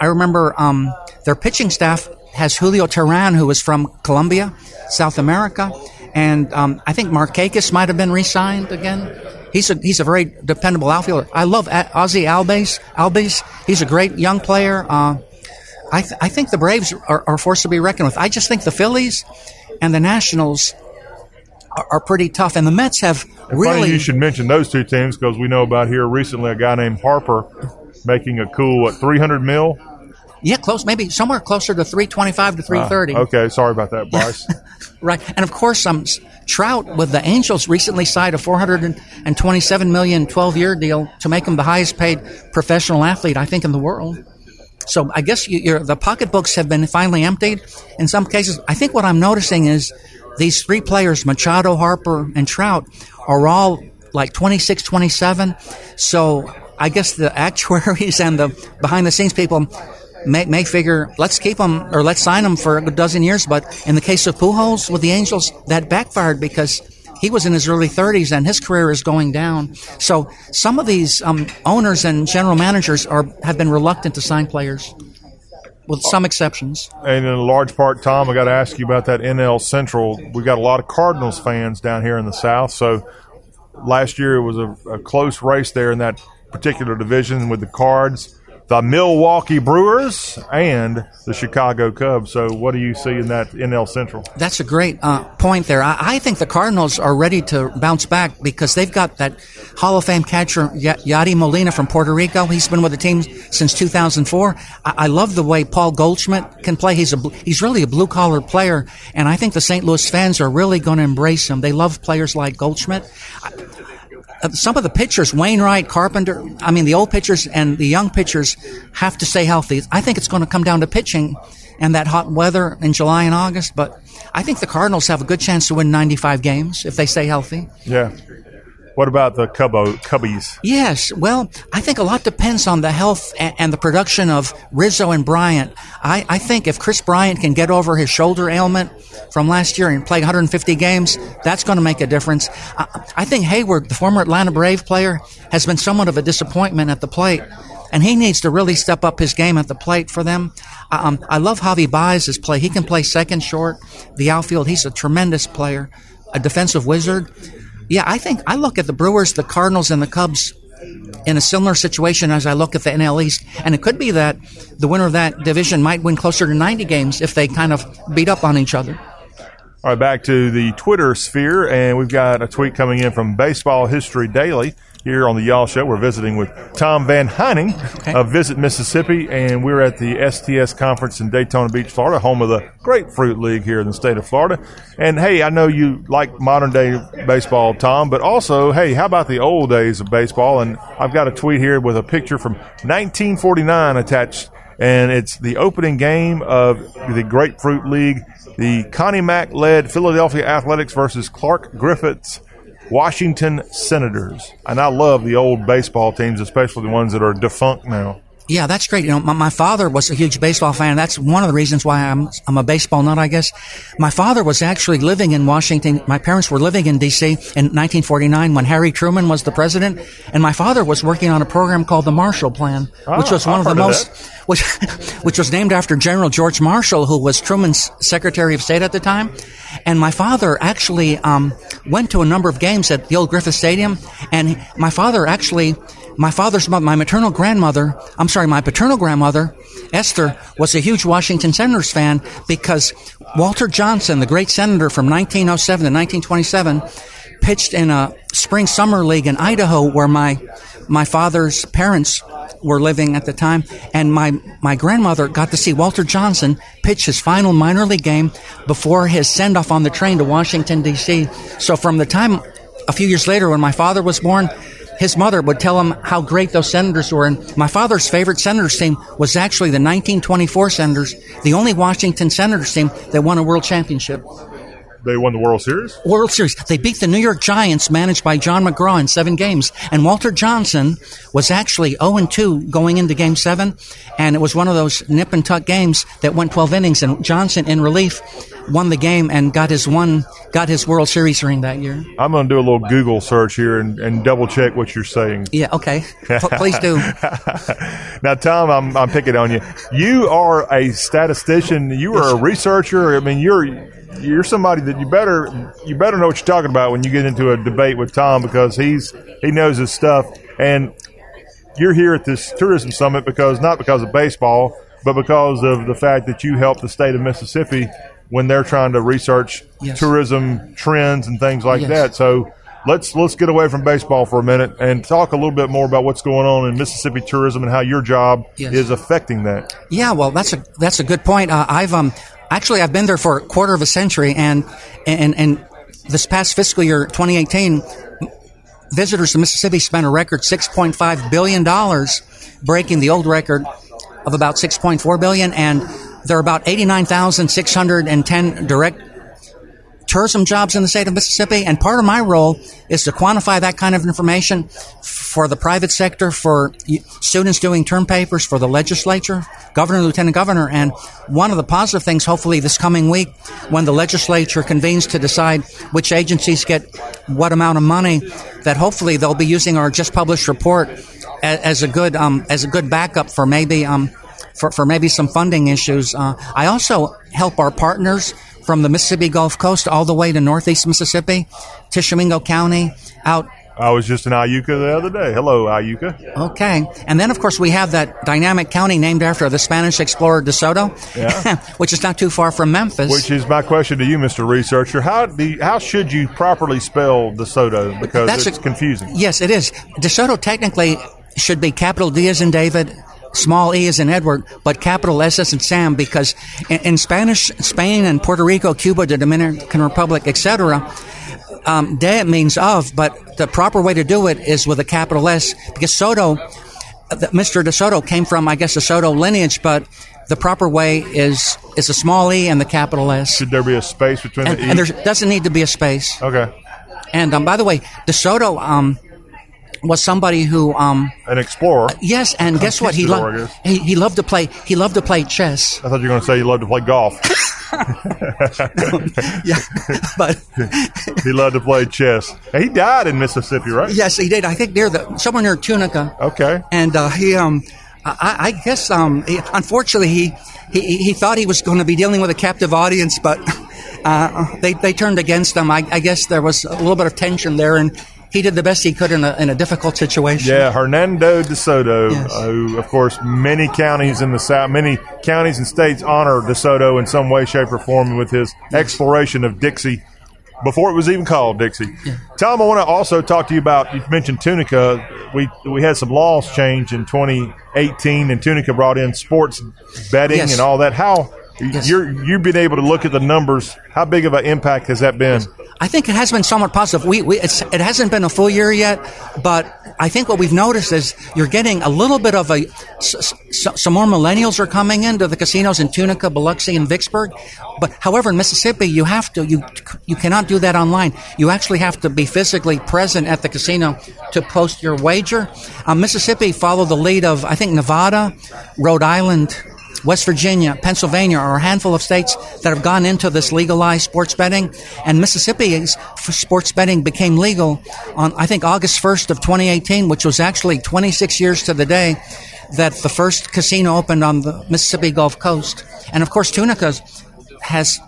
I remember um, their pitching staff has Julio Teheran, who is from Colombia, South America, and um, I think Markakis might have been re-signed again. He's a he's a very dependable outfielder. I love Ozzy Albies. Albies. He's a great young player. Uh, I th- I think the Braves are, are a force to be reckoned with. I just think the Phillies and the Nationals are, are pretty tough, and the Mets have Funny really you should mention those two teams because we know about here recently a guy named Harper making a cool what 300 mil. yeah close maybe somewhere closer to three twenty five to three thirty. Ah, okay, sorry about that, Bryce. Right, and of course, um, Trout with the Angels recently signed a 427 million 12 year deal to make him the highest paid professional athlete, I think, in the world. So I guess you, the pocketbooks have been finally emptied. In some cases, I think what I'm noticing is these three players, Machado, Harper, and Trout, are all like 26, 27. So I guess the actuaries and the behind the scenes people may, may figure, let's keep them or let's sign them for a dozen years. But in the case of Pujols with the Angels, that backfired because he was in his early 30s and his career is going down. So some of these um, owners and general managers are have been reluctant to sign players, with some exceptions. And in a large part, Tom, I got to ask you about that NL Central. We got a lot of Cardinals fans down here in the South. So last year it was a, a close race there in that particular division with the Cards, the Milwaukee Brewers, and the Chicago Cubs. So what do you see in that NL Central? That's a great uh, point there. I, I think the Cardinals are ready to bounce back because they've got that Hall of Fame catcher y- Yadi Molina from Puerto Rico. He's been with the team since 2004. I, I love the way Paul Goldschmidt can play. He's a he's really a blue collar player, and I think the St. Louis fans are really going to embrace him. They love players like Goldschmidt. Uh, Uh, some of the pitchers, Wainwright, Carpenter, I mean, the old pitchers and the young pitchers have to stay healthy. I think it's going to come down to pitching and that hot weather in July and August, but I think the Cardinals have a good chance to win 95 games if they stay healthy. Yeah. What about the Cubbo, Cubbies? Yes, well, I think a lot depends on the health and, and the production of Rizzo and Bryant. I, I think if Kris Bryant can get over his shoulder ailment from last year and play 150 games, that's going to make a difference. I, I think Heyward, the former Atlanta Brave player, has been somewhat of a disappointment at the plate. And he needs to really step up his game at the plate for them. Um, I love Javi Baez's play. He can play second short, the outfield. He's a tremendous player, a defensive wizard. Yeah, I think I look at the Brewers, the Cardinals, and the Cubs in a similar situation as I look at the NL East. And it could be that the winner of that division might win closer to 90 games if they kind of beat up on each other. All right, back to the Twitter sphere, and we've got a tweet coming in from Baseball History Daily here on the Y'all Show. We're visiting with Tom Van Hyning of Visit Mississippi, and we're at the STS conference in Daytona Beach, Florida, home of the Grapefruit League here in the state of Florida. And hey, I know you like modern day baseball, Tom, but also, hey, how about the old days of baseball? And I've got a tweet here with a picture from 1949 attached and it's the opening game of the Grapefruit League, the Connie Mack led Philadelphia Athletics versus Clark Griffith's Washington Senators. And I love the old baseball teams, especially the ones that are defunct now. Yeah, that's great. You know, my, my father was a huge baseball fan. That's one of the reasons why I'm I'm a baseball nut, I guess. My father was actually living in Washington. My parents were living in D.C. in 1949 when Harry Truman was the president, and my father was working on a program called the Marshall Plan, which Ah, was one I've of the of most which which was named after General George Marshall, who was Truman's Secretary of State at the time. And my father actually um, went to a number of games at the old Griffith Stadium, and my father actually. My father's my maternal grandmother, I'm sorry, my paternal grandmother, Esther, was a huge Washington Senators fan because Walter Johnson, the great senator from 1907 to 1927, pitched in a spring summer league in Idaho where my my father's parents were living at the time, and my my grandmother got to see Walter Johnson pitch his final minor league game before his send off on the train to Washington D.C. So from the time a few years later, when my father was born. His mother would tell him how great those Senators were. And my father's favorite Senators team was actually the 1924 Senators, the only Washington Senators team that won a world championship. They won the World Series. World Series. They beat the New York Giants, managed by John McGraw, in seven games. And Walter Johnson was actually 0 2 going into Game Seven, and it was one of those nip and tuck games that went 12 innings. And Johnson, in relief, won the game and got his one, got his World Series ring that year. I'm going to do a little Google search here and, and double check what you're saying. Yeah. Okay. P- please do. now, Tom, I'm, I'm picking on you. You are a statistician. You are a researcher. I mean, you're you're somebody that you better you better know what you're talking about when you get into a debate with Tom because he's he knows his stuff and you're here at this tourism summit because not because of baseball but because of the fact that you help the state of Mississippi when they're trying to research Yes. tourism trends and things like Yes. that so let's let's get away from baseball for a minute and talk a little bit more about what's going on in Mississippi tourism and how your job Yes. is affecting that Yeah, well, that's a that's a good point. Uh, I've um actually I've been there for a quarter of a century, and and and this past fiscal year, 2018, visitors to Mississippi spent a record 6.5 billion dollars, breaking the old record of about 6.4 billion, and there are about 89,610 direct tourism jobs in the state of Mississippi, and part of my role is to quantify that kind of information for the private sector, for students doing term papers, for the legislature, governor, lieutenant governor, and one of the positive things, hopefully, this coming week, when the legislature convenes to decide which agencies get what amount of money, that hopefully they'll be using our just published report as, as a good um, as a good backup for maybe um, for, for maybe some funding issues. Uh, I also help our partners from the Mississippi Gulf Coast all the way to northeast Mississippi, Tishomingo County, out. I was just in Iuka the other day hello Iuka Okay. And then, of course, we have that dynamic county named after the Spanish explorer De Soto, Yeah. which is not too far from Memphis. Which is my question to you, Mr. Researcher. How do how should you properly spell De Soto? Because That's it's a- confusing. Yes, it is. De Soto technically should be capital D as in David, small e as in Edward, but capital S as in Sam because in, in Spanish, Spain and Puerto Rico, Cuba, the Dominican Republic, etc., um, de means of, but the proper way to do it is with a capital S because Soto, the- Mr. De Soto came from, I guess, the Soto lineage, but the proper way is is a small e and the capital S. Should there be a space between And, the e? and there doesn't need to be a space. Okay. And um, by the way, De Soto um, was somebody who um, An explorer. yes, and guess what? He loved he, he loved to play he loved to play chess. I thought you were going to say you loved to play golf. yeah, but he loved to play chess. And he died in Mississippi, right? yes, he did. I think near the somewhere near Tunica. Okay. And uh, he um, I, I guess um, he, unfortunately he, he he thought he was going to be dealing with a captive audience, but uh, they they turned against him. I, I guess there was a little bit of tension there, and he did the best he could in a in a difficult situation. Yeah, Hernando De Soto, who, of course, many counties in the South, many counties and states honor De Soto in some way, shape, or form with his exploration of Dixie before it was even called Dixie. Tom, I want to also talk to you about, you mentioned Tunica. We, we had some laws change in 2018, and Tunica brought in sports betting Yes. and all that. How you're, you've been able to look at the numbers. How big of an impact has that been? I think it has been somewhat positive. We, we it's, it hasn't been a full year yet, but I think what we've noticed is you're getting a little bit of a s- s- some more millennials are coming into the casinos in Tunica, Biloxi, and Vicksburg. But however, in Mississippi, you have to you you cannot do that online. You actually have to be physically present at the casino to post your wager. Um, Mississippi followed the lead of I think Nevada, Rhode Island. West Virginia, Pennsylvania are a handful of states that have gone into this legalized sports betting, and Mississippi's sports betting became legal on I think August 1st of 2018, which was actually 26 years to the day that the first casino opened on the Mississippi Gulf Coast. And of course, Tunica has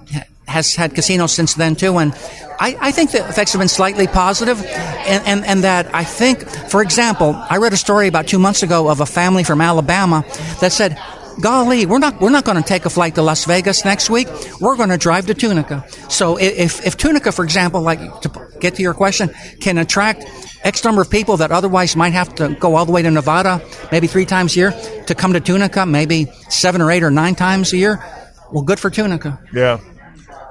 has had casinos since then too, and I, I think the effects have been slightly positive, and, and and that I think, for example, I read a story about two months ago of a family from Alabama that said. Golly, we're not we're not going to take a flight to Las Vegas next week. We're going to drive to Tunica. So if if Tunica, for example, like to get to your question, can attract X number of people that otherwise might have to go all the way to Nevada, maybe three times a year, to come to Tunica, maybe seven or eight or nine times a year. Well, good for Tunica. Yeah.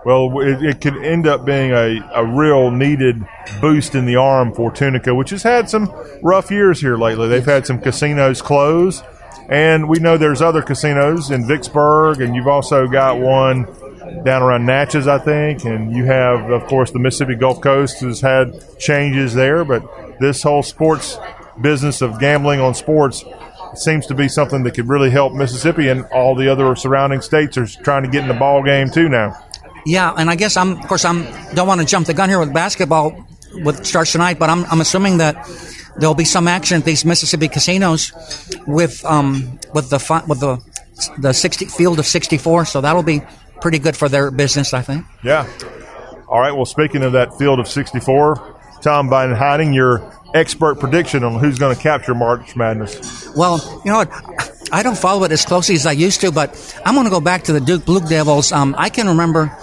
Well, it, it could end up being a, a real needed boost in the arm for Tunica, which has had some rough years here lately. They've had some casinos close, and we know there's other casinos in Vicksburg, and you've also got one down around Natchez, I think, and you have, of course, the Mississippi Gulf Coast has had changes there, but this whole sports business of gambling on sports seems to be something that could really help Mississippi and all the other surrounding states are trying to get in the ball game too now. Yeah, and I guess I'm, of course, I'm don't want to jump the gun here with basketball, with starts tonight, but I'm, I'm assuming that there'll be some action at these Mississippi casinos with um with the with the the 60 field of 64, so that'll be pretty good for their business, I think. Yeah. All right. Well, speaking of that field of 64, Tom Van Hyning your expert prediction on who's going to capture March Madness. Well, you know what? I don't follow it as closely as I used to, but I'm going to go back to the Duke Blue Devils. Um, I can remember.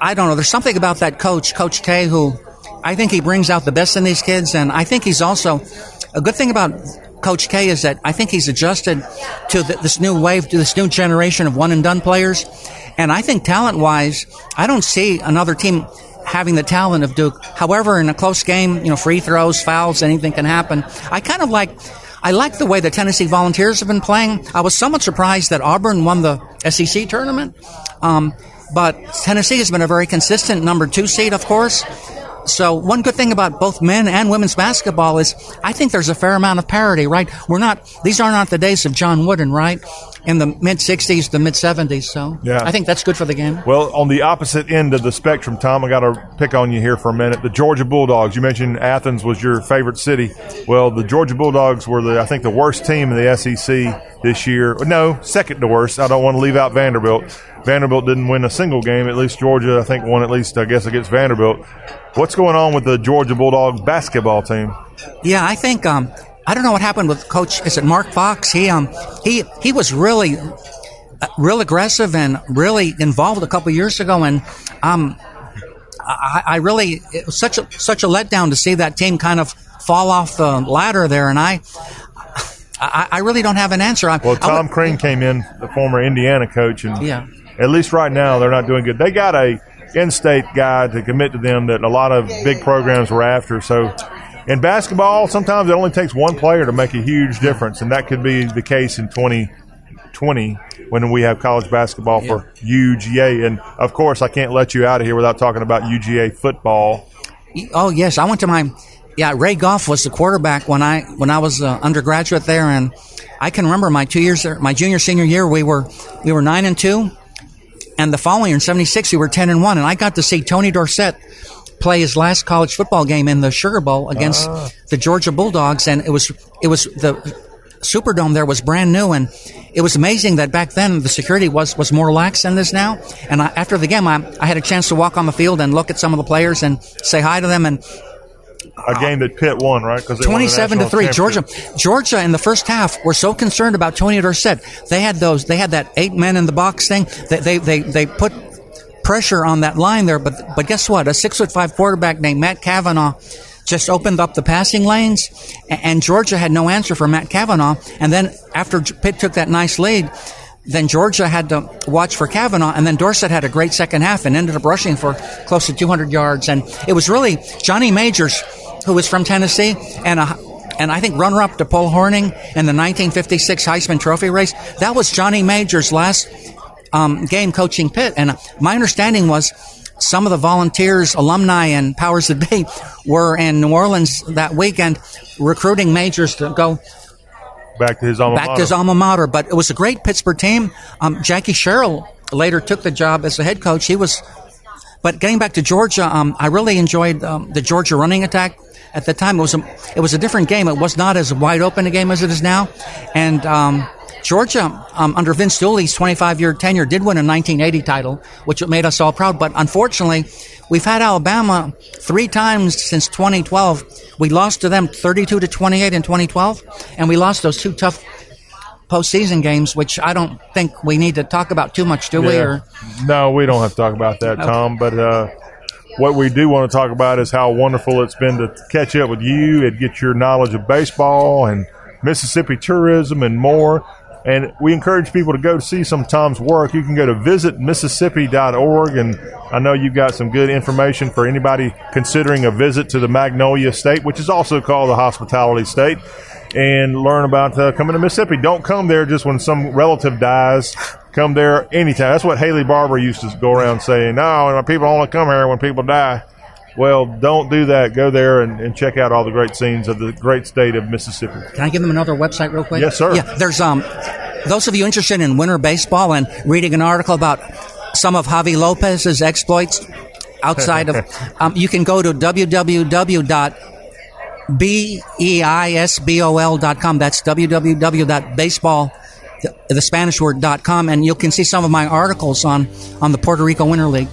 I, don't know. There's something about that coach, Coach K, who I think he brings out the best in these kids, and I think he's also a good thing about Coach K is that I think he's adjusted to the, this new wave, to this new generation of one and done players. And I think talent wise, I don't see another team having the talent of Duke. However, in a close game, you know, free throws, fouls, anything can happen. I kind of like, I like the way the Tennessee Volunteers have been playing. I was somewhat surprised that Auburn won the SEC tournament. Um, but Tennessee has been a very consistent number two seed, of course. So one good thing about both men and women's basketball is I think there's a fair amount of parity, right? We're not, these are not the days of John Wooden, right? In the mid 60s, the mid 70s. So Yeah. I think that's good for the game. Well, on the opposite end of the spectrum, Tom, I got to pick on you here for a minute. The Georgia Bulldogs. You mentioned Athens was your favorite city. Well, the Georgia Bulldogs were the, I think, the worst team in the SEC this year. No, second to worst. I don't want to leave out Vanderbilt. Vanderbilt didn't win a single game. At least Georgia, I think, won at least, I guess, against Vanderbilt. What's going on with the Georgia Bulldog basketball team? Yeah, I think, um, I don't know what happened with Coach. Is it Mark Fox? He um he he was really uh, real aggressive and really involved a couple years ago, and um I, I really it was such a such a letdown to see that team kind of fall off the ladder there, and I. I, I really don't have an answer. I, Well, Tom would- Crean came in, the former Indiana coach, and Yeah. at least right now they're not doing good. They got a in-state guy to commit to them that a lot of big programs were after. So in basketball, sometimes it only takes one player to make a huge difference, and that could be the case in 2020 when we have college basketball for UGA. And of course, I can't let you out of here without talking about UGA football. Oh yes, I went to my yeah. Ray Goff was the quarterback when I when I was uh, undergraduate there, and I can remember my two years there, my junior senior year. We were we were nine and two, and the following year in '76 we were ten and one, and I got to see Tony Dorsett play his last college football game in the Sugar Bowl against Ah. the Georgia Bulldogs, and it was it was the Superdome there was brand new, and it was amazing that back then the security was was more lax than this now. And I, after the game, I, I had a chance to walk on the field and look at some of the players and say hi to them. And A game that Pitt won, right? Because twenty-seven to three, Georgia. Georgia in the first half were so concerned about Tony Dorsett. They had those. They had that eight men in the box thing. They they they, they put pressure on that line there. But but guess what? A six foot five quarterback named Matt Cavanaugh just opened up the passing lanes, and Georgia had no answer for Matt Cavanaugh. And then after Pitt took that nice lead. Then Georgia had to watch for Cavanaugh, and then Dorsett had a great second half and ended up rushing for close to 200 yards. And it was really Johnny Majors, who was from Tennessee, and a, and I think runner up to Paul Hornung in the 1956 Heisman Trophy race. That was Johnny Majors' last um, game coaching Pitt. And my understanding was some of the volunteers, alumni, and powers that be were in New Orleans that weekend recruiting Majors to go Back to his alma back mater. to his alma mater. But it was a great Pittsburgh team. Um, Jackie Sherrill later took the job as the head coach. He was, but getting back to Georgia, um, I really enjoyed um, the Georgia running attack. At the time, it was a it was a different game. It was not as wide open a game as it is now, and. Georgia, um, under Vince Dooley's 25 year tenure, did win a 1980 title, which made us all proud. But unfortunately, we've had Alabama three times since 2012. We lost to them 32 to 28 in 2012, and we lost those two tough postseason games, which I don't think we need to talk about too much, do we? Or No, we don't have to talk about that, Okay. Tom. But uh, what we do want to talk about is how wonderful it's been to catch up with you and get your knowledge of baseball and Mississippi tourism and more. And we encourage people to go see some Tom's work. You can go to visitmississippi.org, and I know you've got some good information for anybody considering a visit to the Magnolia State, which is also called the Hospitality State, and learn about uh, coming to Mississippi. Don't come there just when some relative dies. Come there anytime. That's what Haley Barbour used to go around saying. No, people only come here when people die. Well, don't do that. Go there and, and, check out all the great scenes of the great state of Mississippi. Can I give them another website real quick? Yes, sir. Yeah, there's um, those of you interested in winter baseball and reading an article about some of Javi Lopez's exploits outside of, um, you can go to www.beisbol.com. That's www.baseball the Spanish word dot com, and you can see some of my articles on on the Puerto Rico Winter League.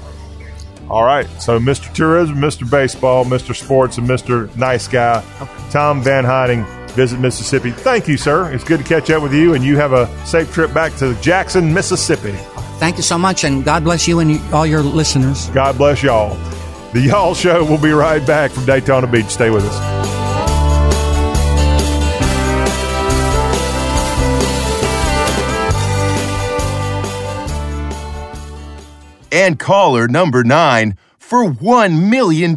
All right. So, Mr. Tourism, Mr. Baseball, Mr. Sports, and Mr. Nice Guy, Tom Van Hyning, Visit Mississippi. Thank you, sir. It's good to catch up with you, and you have a safe trip back to Jackson, Mississippi. Thank you so much, and God bless you and all your listeners. God bless y'all. The Y'all Show will be right back from Daytona Beach. Stay with us. And caller number nine for $1 million.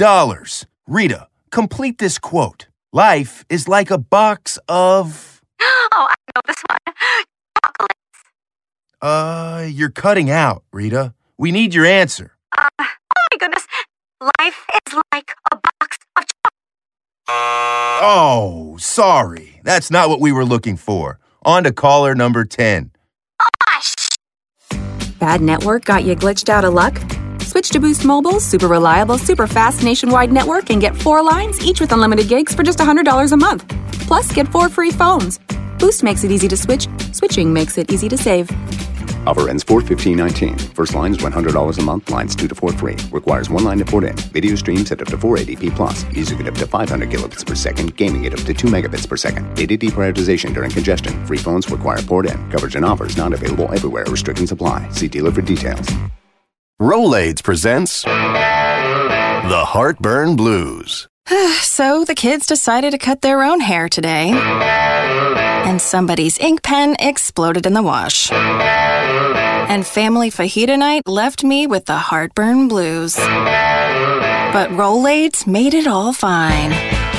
Rita, complete this quote. Life is like a box of. Oh, I know this one. Chocolates. Uh, you're cutting out, Rita. We need your answer. Uh, oh my goodness. Life is like a box of chocolates. Oh, sorry. That's not what we were looking for. On to caller number 10. Bad network got you glitched out of luck? Switch to Boost Mobile's super reliable, super fast nationwide network and get four lines, each with unlimited gigs for just $100 a month. Plus, get four free phones. Boost makes it easy to switch, switching makes it easy to save. Offer ends 4-15-19. First line is $100 a month, lines 2 to 4 free. Requires one line to port in. Video streams at up to 480p plus. Music at up to 500 kilobits per second. Gaming at up to 2 megabits per second. Data deprioritization during congestion. Free phones require port in. Coverage and offers not available everywhere. Restrictions apply. See dealer for details. Rolaids presents The Heartburn Blues. so the kids decided to cut their own hair today. And somebody's ink pen exploded in the wash. And family fajita night left me with the heartburn blues. But Rolaids made it all fine.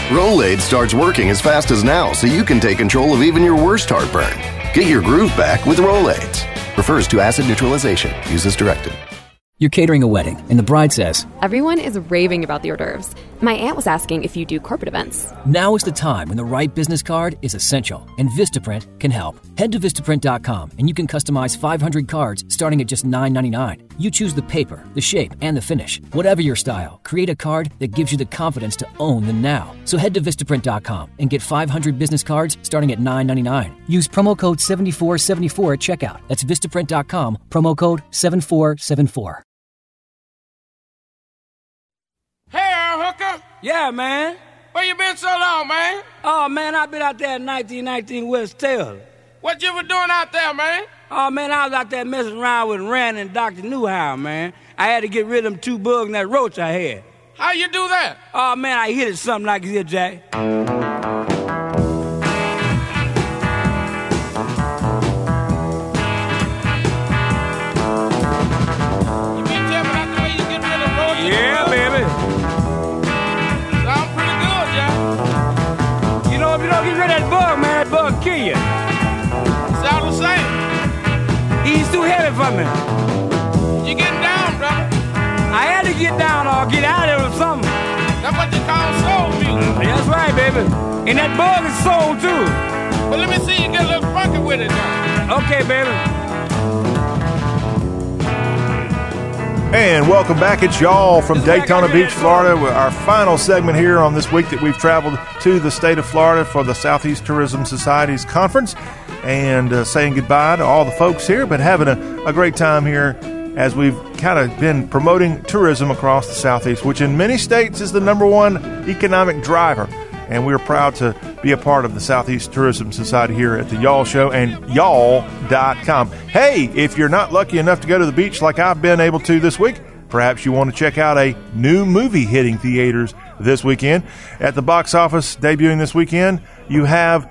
Rolaids starts working as fast as now, so you can take control of even your worst heartburn. Get your groove back with Rolaids. Refers to acid neutralization. Uses directed. You're catering a wedding, and the bride says, Everyone is raving about the hors d'oeuvres. My aunt was asking if you do corporate events. Now is the time when the right business card is essential, and Vistaprint can help. Head to Vistaprint.com and you can customize 500 cards starting at just $9.99. You choose the paper, the shape, and the finish. Whatever your style, create a card that gives you the confidence to own the now. So head to Vistaprint.com and get 500 business cards starting at $9.99. Use promo code 7474 at checkout. That's Vistaprint.com, promo code 7474. Yeah, man. Where you been so long, man? Oh, man, i been out there at 1919 West Taylor. What you were doing out there, man? Oh, man, I was out there messing around with Rand and Dr. Newhow, man. I had to get rid of them two bugs and that roach I had. How you do that? Oh, man, I hit it something like this, Jack. Get down or get out of it or something. That's what you call soul music. That's right, baby. And that bug is soul too. Well, let me see you get a little funky with it now. Okay, baby. And welcome back. It's y'all from Daytona Beach, Florida. Our final segment here on this week that we've traveled to the state of Florida for the Southeast Tourism Society's conference and uh, saying goodbye to all the folks here, but having a, a great time here as we've kind of been promoting tourism across the Southeast, which in many states is the number one economic driver. And we're proud to be a part of the Southeast Tourism Society here at the Y'all Show and y'all.com. Hey, if you're not lucky enough to go to the beach like I've been able to this week, perhaps you want to check out a new movie hitting theaters this weekend. At the box office debuting this weekend, you have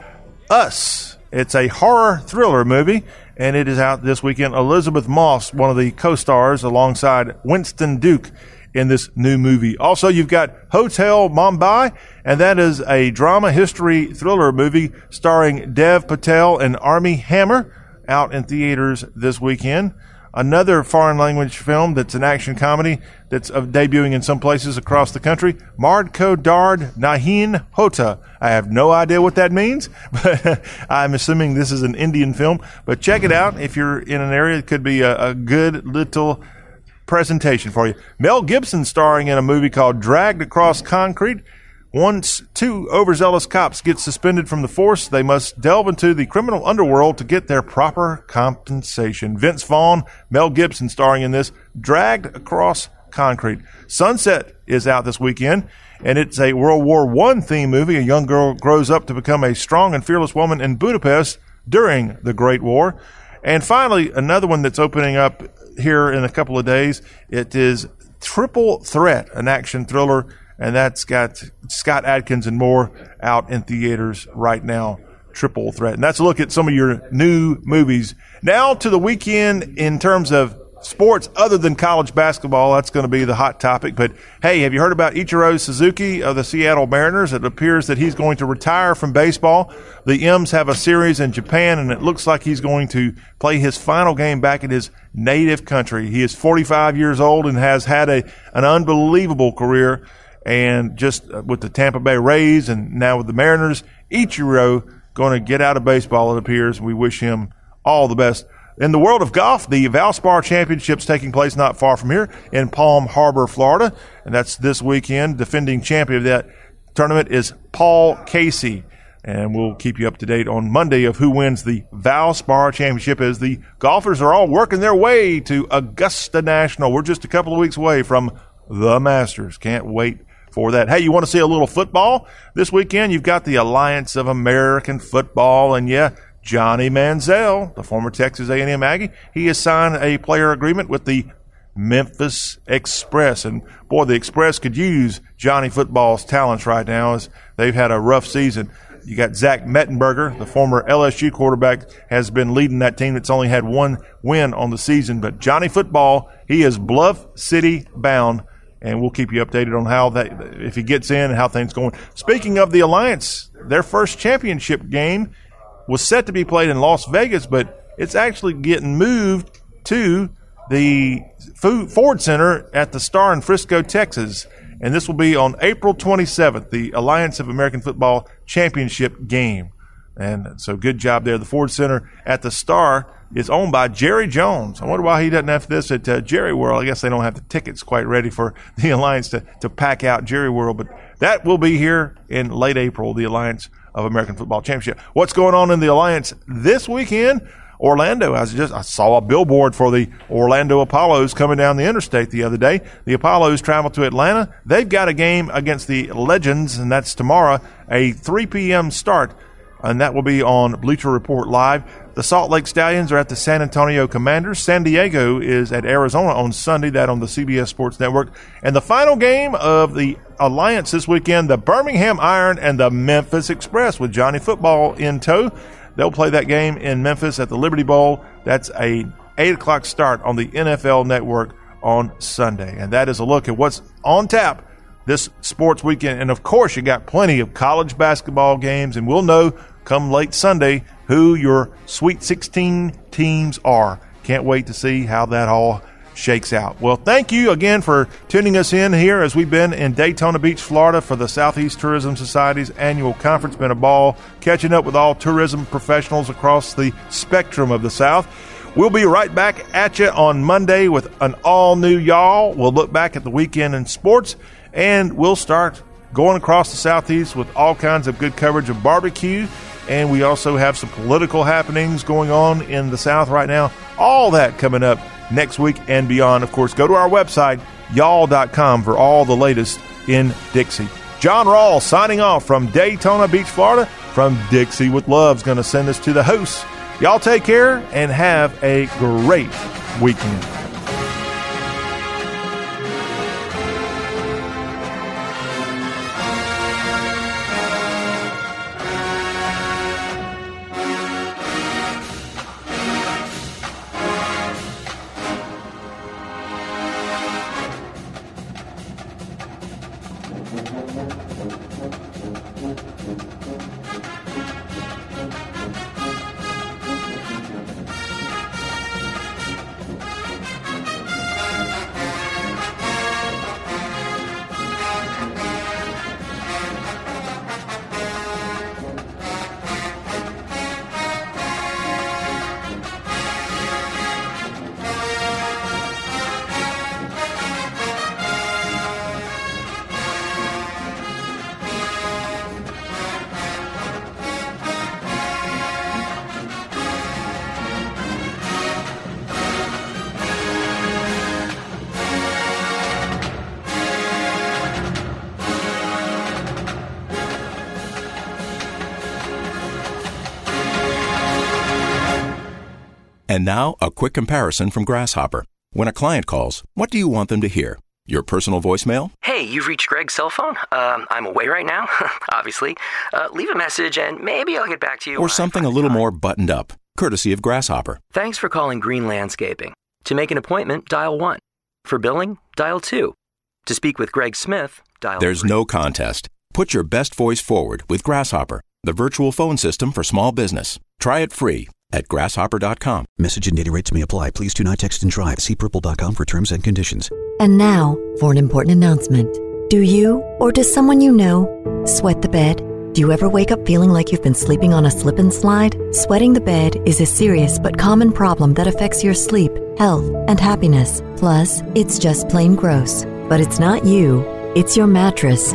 Us. It's a horror thriller movie, and it is out this weekend. Elisabeth Moss, one of the co stars, alongside Winston Duke in this new movie. Also, you've got Hotel Mumbai, and that is a drama history thriller movie starring Dev Patel and Armie Hammer out in theaters this weekend. Another foreign language film that's an action comedy that's debuting in some places across the country. Mardko Dard Nahin Hota. I have no idea what that means, but I'm assuming this is an Indian film. But check it out if you're in an area. It could be a, a good little presentation for you. Mel Gibson starring in a movie called Dragged Across Concrete. Once two overzealous cops get suspended from the force, they must delve into the criminal underworld to get their proper compensation. Vince Vaughn, Mel Gibson starring in this, Dragged Across Concrete. Sunset is out this weekend, and it's a World War I theme movie. A young girl grows up to become a strong and fearless woman in Budapest during the Great War. And finally, another one that's opening up here in a couple of days. It is Triple Threat, an action thriller, and that's got Scott Adkins and more out in theaters right now. Triple Threat. And that's a look at some of your new movies. Now to the weekend in terms of sports other than college basketball. That's going to be the hot topic. But hey, have you heard about Ichiro Suzuki of the Seattle Mariners? It appears that he's going to retire from baseball. The M's have a series in Japan, and it looks like he's going to play his final game back in his native country. He is 45 years old and has had a an unbelievable career. And just uh, with the Tampa Bay Rays and now with the Mariners, Ichiro going to get out of baseball, it appears. We wish him all the best. In the world of golf, the Valspar Championship's taking place not far from here in Palm Harbor, Florida, and that's this weekend. Defending champion of that tournament is Paul Casey, and we'll keep you up to date on Monday of who wins the Valspar Championship as the golfers are all working their way to Augusta National. We're just a couple of weeks away from the Masters. Can't wait for that. Hey, you want to see a little football this weekend? You've got the Alliance of American Football, and yeah, Johnny Manziel, the former Texas A&M Aggie, he has signed a player agreement with the Memphis Express. And boy, the Express could use Johnny football's talents right now as they've had a rough season. You got Zach Mettenberger, the former LSU quarterback, has been leading that team that's only had one win on the season. But Johnny football, he is Bluff City bound and we'll keep you updated on how that if he gets in and how things going. Speaking of the Alliance, their first championship game was set to be played in Las Vegas, but it's actually getting moved to the Ford Center at the Star in Frisco, Texas. And this will be on April 27th, the Alliance of American Football Championship game. And so good job there. The Ford Center at the Star is owned by Jerry Jones. I wonder why he doesn't have this at uh, Jerry World. I guess they don't have the tickets quite ready for the Alliance to, to pack out Jerry World, but that will be here in late April, the Alliance of American Football Championship. What's going on in the Alliance this weekend? Orlando. I just I saw a billboard for the Orlando Apollos coming down the interstate the other day. The Apollos travel to Atlanta. They've got a game against the Legends, and that's tomorrow, a 3 p.m. start, and that will be on Bleacher Report Live. The Salt Lake Stallions are at the San Antonio Commanders. San Diego is at Arizona on Sunday, that on the CBS Sports Network. And the final game of the Alliance this weekend, the Birmingham Iron and the Memphis Express with Johnny Football in tow. They'll play that game in Memphis at the Liberty Bowl. That's a 8 o'clock start on the NFL Network on Sunday. And that is a look at what's on tap this sports weekend. And of course, you got plenty of college basketball games, and we'll know come late Sunday who your Sweet 16 teams are. Can't wait to see how that all shakes out. Well, thank you again for tuning us in here as we've been in Daytona Beach, Florida for the Southeast Tourism Society's annual conference. Been a ball catching up with all tourism professionals across the spectrum of the South. We'll be right back at you on Monday with an all new y'all. We'll look back at the weekend in sports and we'll start going across the Southeast with all kinds of good coverage of barbecue and we also have some political happenings going on in the South right now. All that coming up next week and beyond. Of course, go to our website, y'all.com, for all the latest in Dixie. John Rawl signing off from Daytona Beach, Florida, from Dixie with Love is going to send us to the host. Y'all take care and have a great weekend. And now, a quick comparison from Grasshopper. When a client calls, what do you want them to hear? Your personal voicemail? Hey, you've reached Greg's cell phone. Um, I'm away right now, obviously. Uh, leave a message and maybe I'll get back to you. Or something a little more buttoned up, courtesy of Grasshopper. Thanks for calling Green Landscaping. To make an appointment, dial 1. For billing, dial 2. To speak with Greg Smith, dial There's no contest. Put your best voice forward with Grasshopper, the virtual phone system for small business. Try it free at grasshopper.com. Message and data rates may apply. Please do not text and drive. See purple.com for terms and conditions. And now for an important announcement. Do you, or does someone you know, sweat the bed? Do you ever wake up feeling like you've been sleeping on a slip and slide? Sweating the bed is a serious but common problem that affects your sleep, health, and happiness. Plus, it's just plain gross. But it's not you, it's your mattress.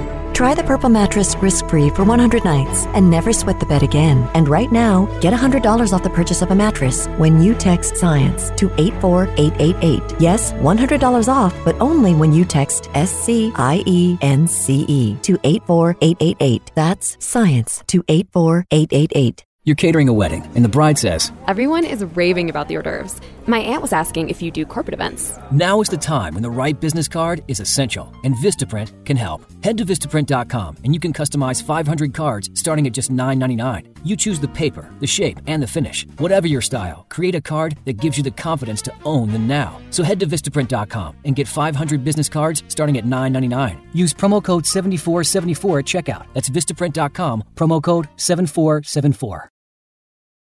Try the Purple mattress risk-free for 100 nights and never sweat the bed again. And right now, get $100 off the purchase of a mattress when you text SCIENCE to 84888. Yes, $100 off, but only when you text S-C-I-E-N-C-E to 84888. That's SCIENCE to 84888. You're catering a wedding, and the bride says, Everyone is raving about the hors d'oeuvres. My aunt was asking if you do corporate events. Now is the time when the right business card is essential, and Vistaprint can help. Head to Vistaprint.com and you can customize 500 cards starting at just $9.99. You choose the paper, the shape, and the finish. Whatever your style, create a card that gives you the confidence to own the now. So head to Vistaprint.com and get 500 business cards starting at $9.99. Use promo code 7474 at checkout. That's Vistaprint.com, promo code 7474.